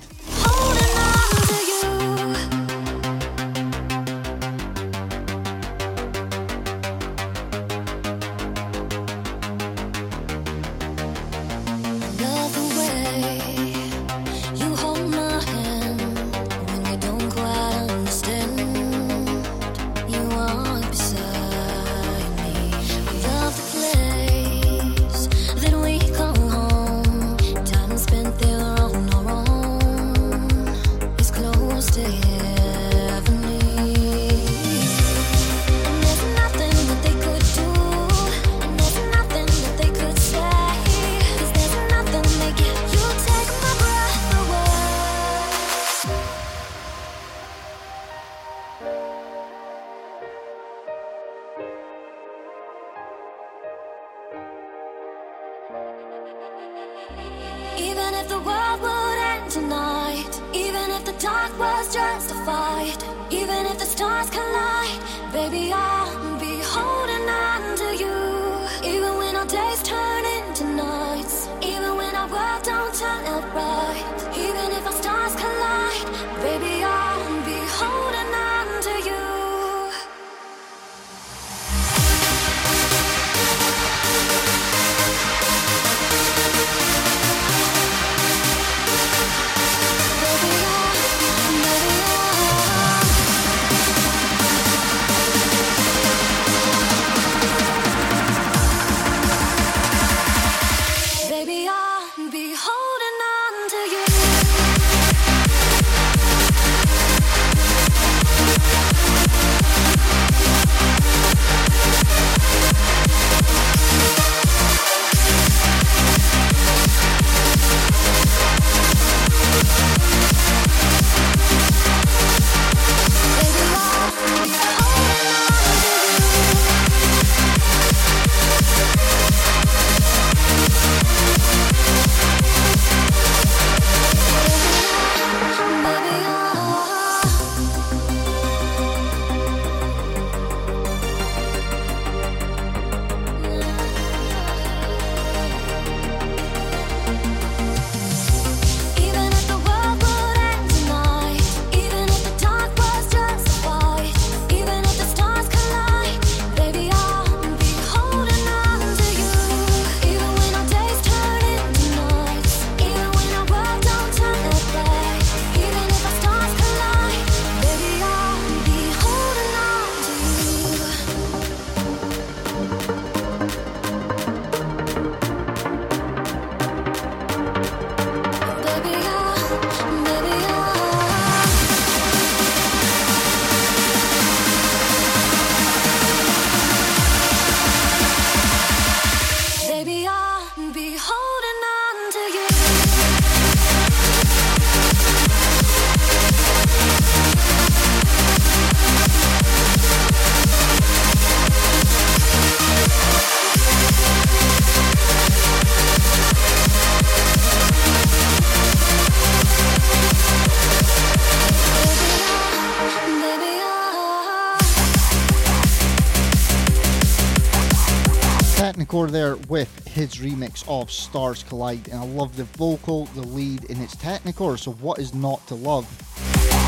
Technikore there with his remix of Stars Collide, and I love the vocal, the lead, and it's Technikore, so what is not to love?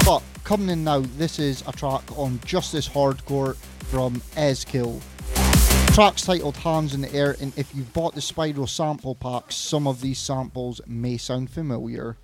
But coming in now, this is a track on Justice Hardcore from Ezkill. Track's titled Hands in the Air, and if you've bought the Spiral sample packs, some of these samples may sound familiar.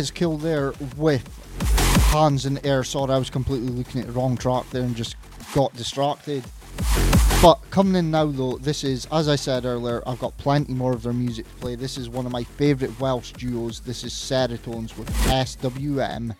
Fez Kill there with Hands in the Air. Sorry, I was completely looking at the wrong track there and just got distracted. But coming in now though, this is, as I said earlier, I've got plenty more of their music to play. This is one of my favourite Welsh duos. This is Serotonez with SWM.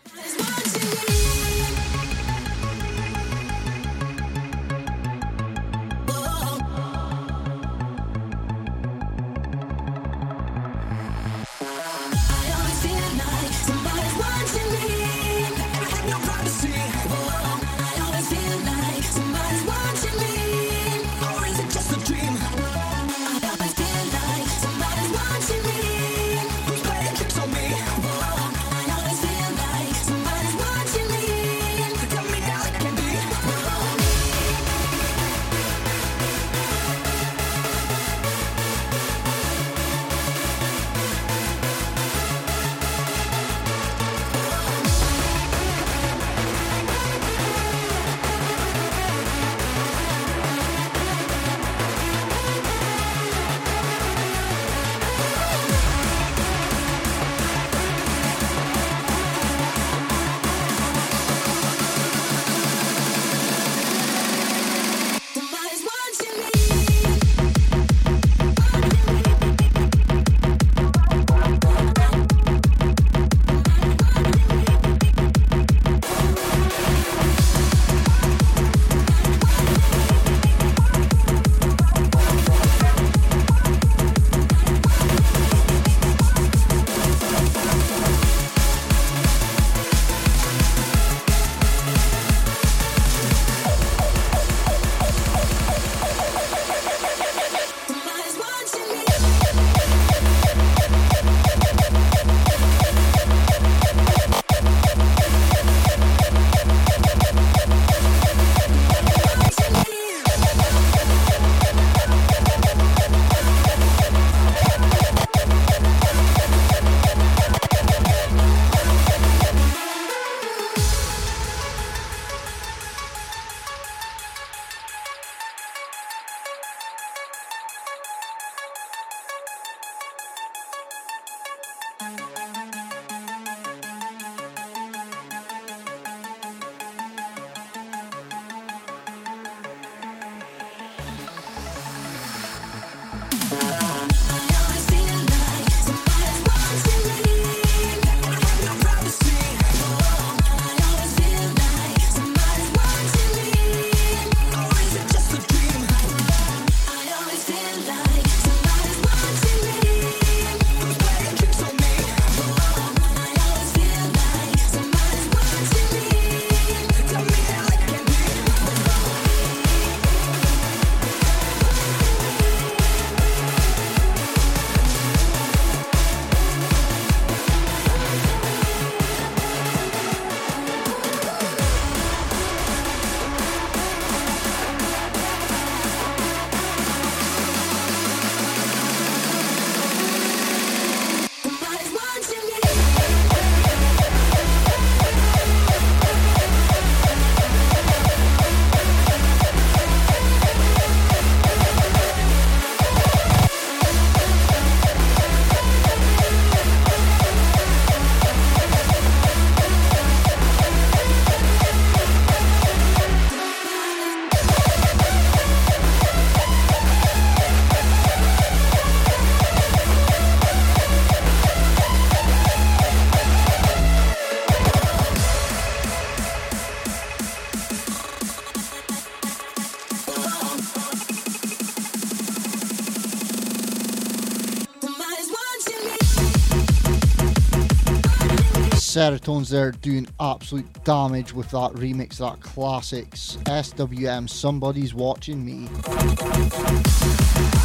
Serotonez there doing absolute damage with that remix, that classics. SWM, somebody's watching me.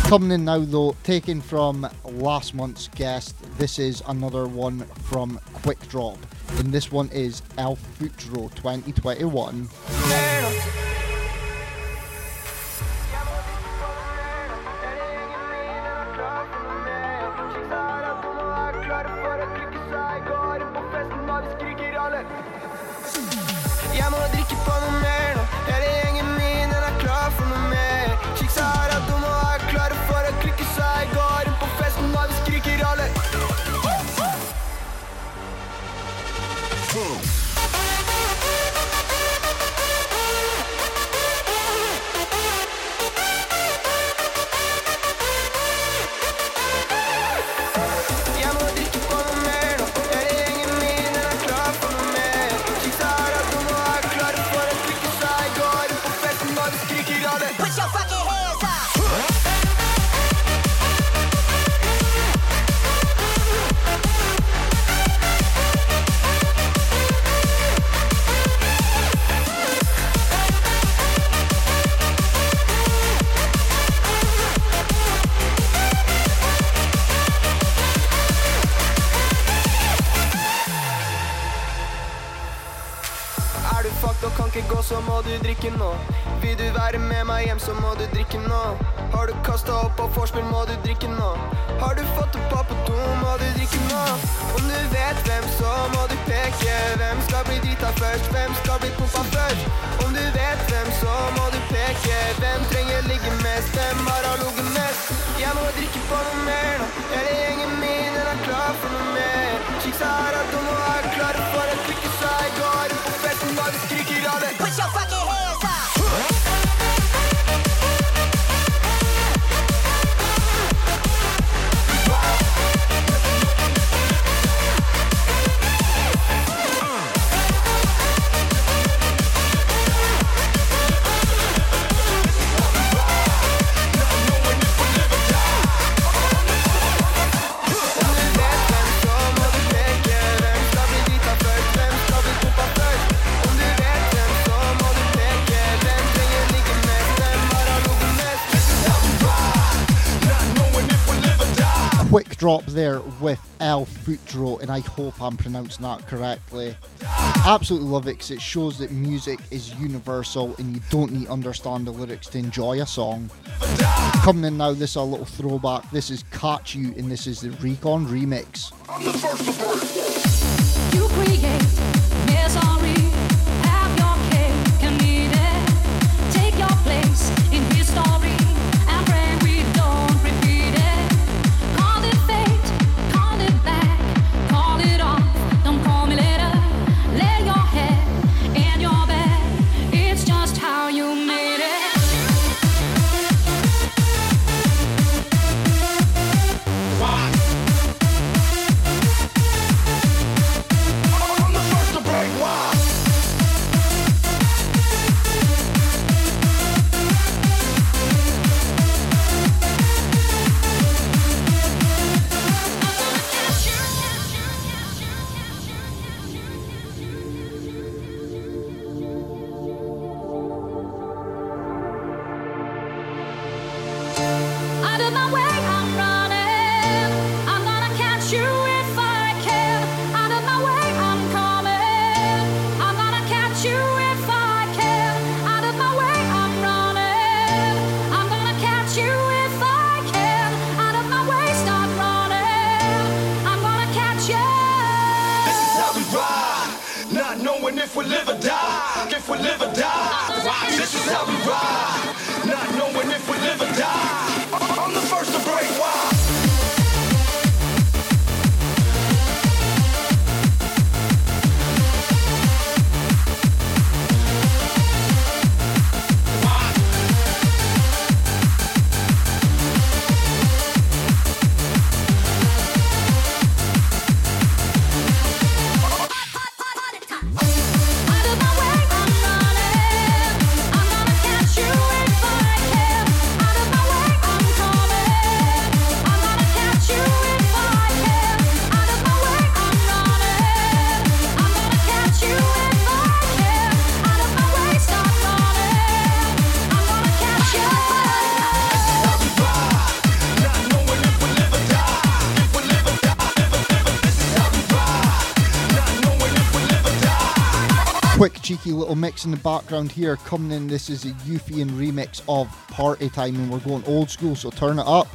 Coming in now though, taken from last month's guest, this is another one from Quickdrop. And this one is El Futuro 2021. And I hope I'm pronouncing that correctly. I absolutely love it because it shows that music is universal and you don't need to understand the lyrics to enjoy a song. Coming in now, this is a little throwback. This is Catch You, and this is the Recon remix. little mix in the background here coming in. This is a Euphian remix of Party Time, and we're going old school, so turn it up.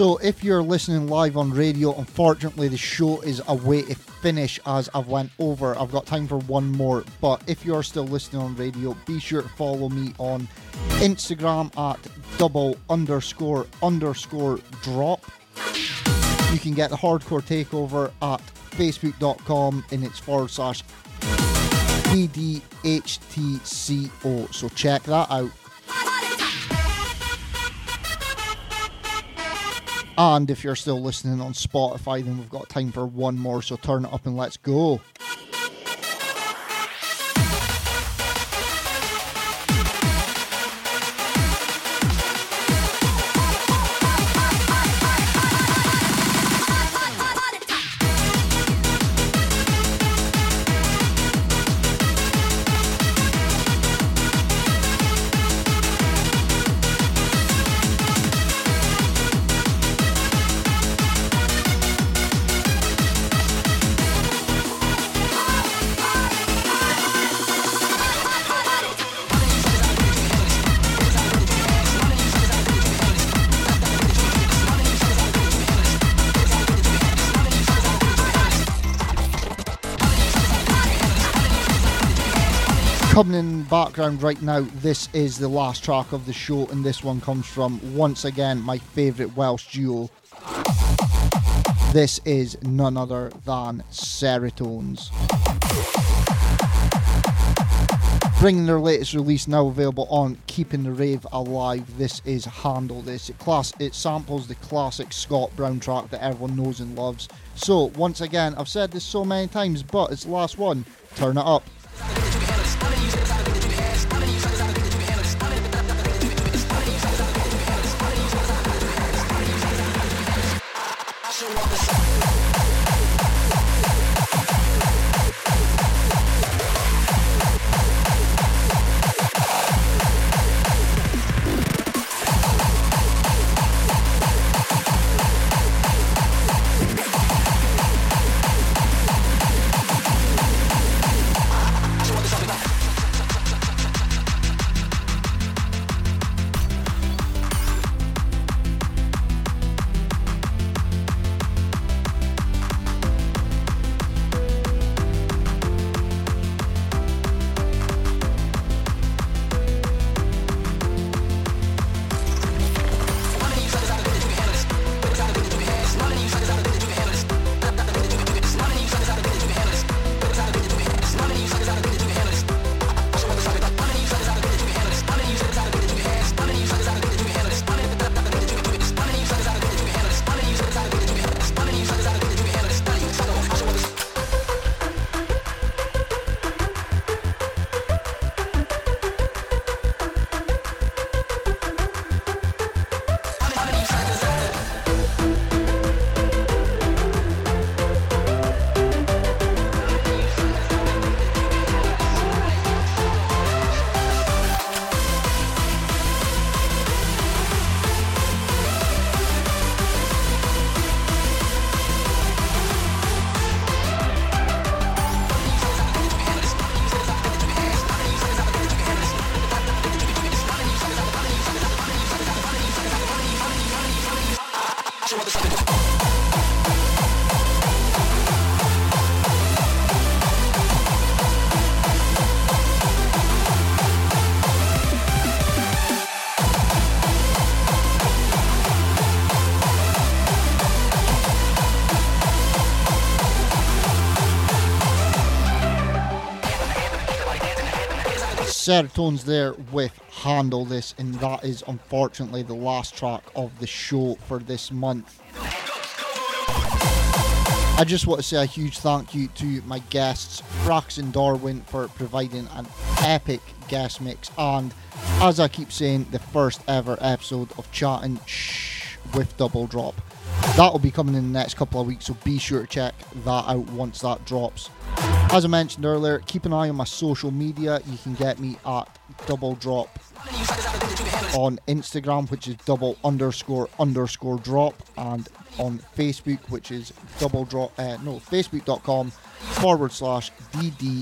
So, if you're listening live on radio, unfortunately the show is away to finish as I've went over. I've got time for one more, but if you're still listening on radio, be sure to follow me on Instagram at double underscore underscore drop. You can get the hardcore takeover at facebook.com in its forward slash PDHTCO. So check that out. And if you're still listening on Spotify, then we've got time for one more. So turn it up and let's go. Coming in background right now, this is the last track of the show, and this one comes from once again my favourite Welsh duo. This is none other than Serotonez. Bringing their latest release now available on Keeping the Rave Alive. This is Handle This. It, class, it samples the classic Scott Brown track that everyone knows and loves. So, once again, I've said this so many times, but it's the last one. Turn it up. Serotonez there with Handle This, and that is unfortunately the last track of the show for this month. I just want to say a huge thank you to my guests, Fracus and Darwin, for providing an epic guest mix, and as I keep saying, the first ever episode of Chatting with Double Drop. That will be coming in the next couple of weeks, so be sure to check that out once that drops. As I mentioned earlier, keep an eye on my social media. You can get me at Double Drop on Instagram, which is double underscore underscore drop, and on Facebook, which is double drop, uh, no, facebook.com forward slash DDHCTO.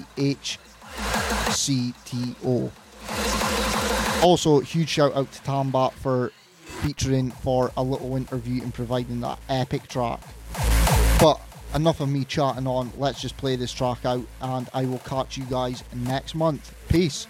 Also, huge shout out to Tambat for featuring for a little interview and providing that epic track. But enough of me chatting on. Let's just play this track out, and I will catch you guys next month. Peace.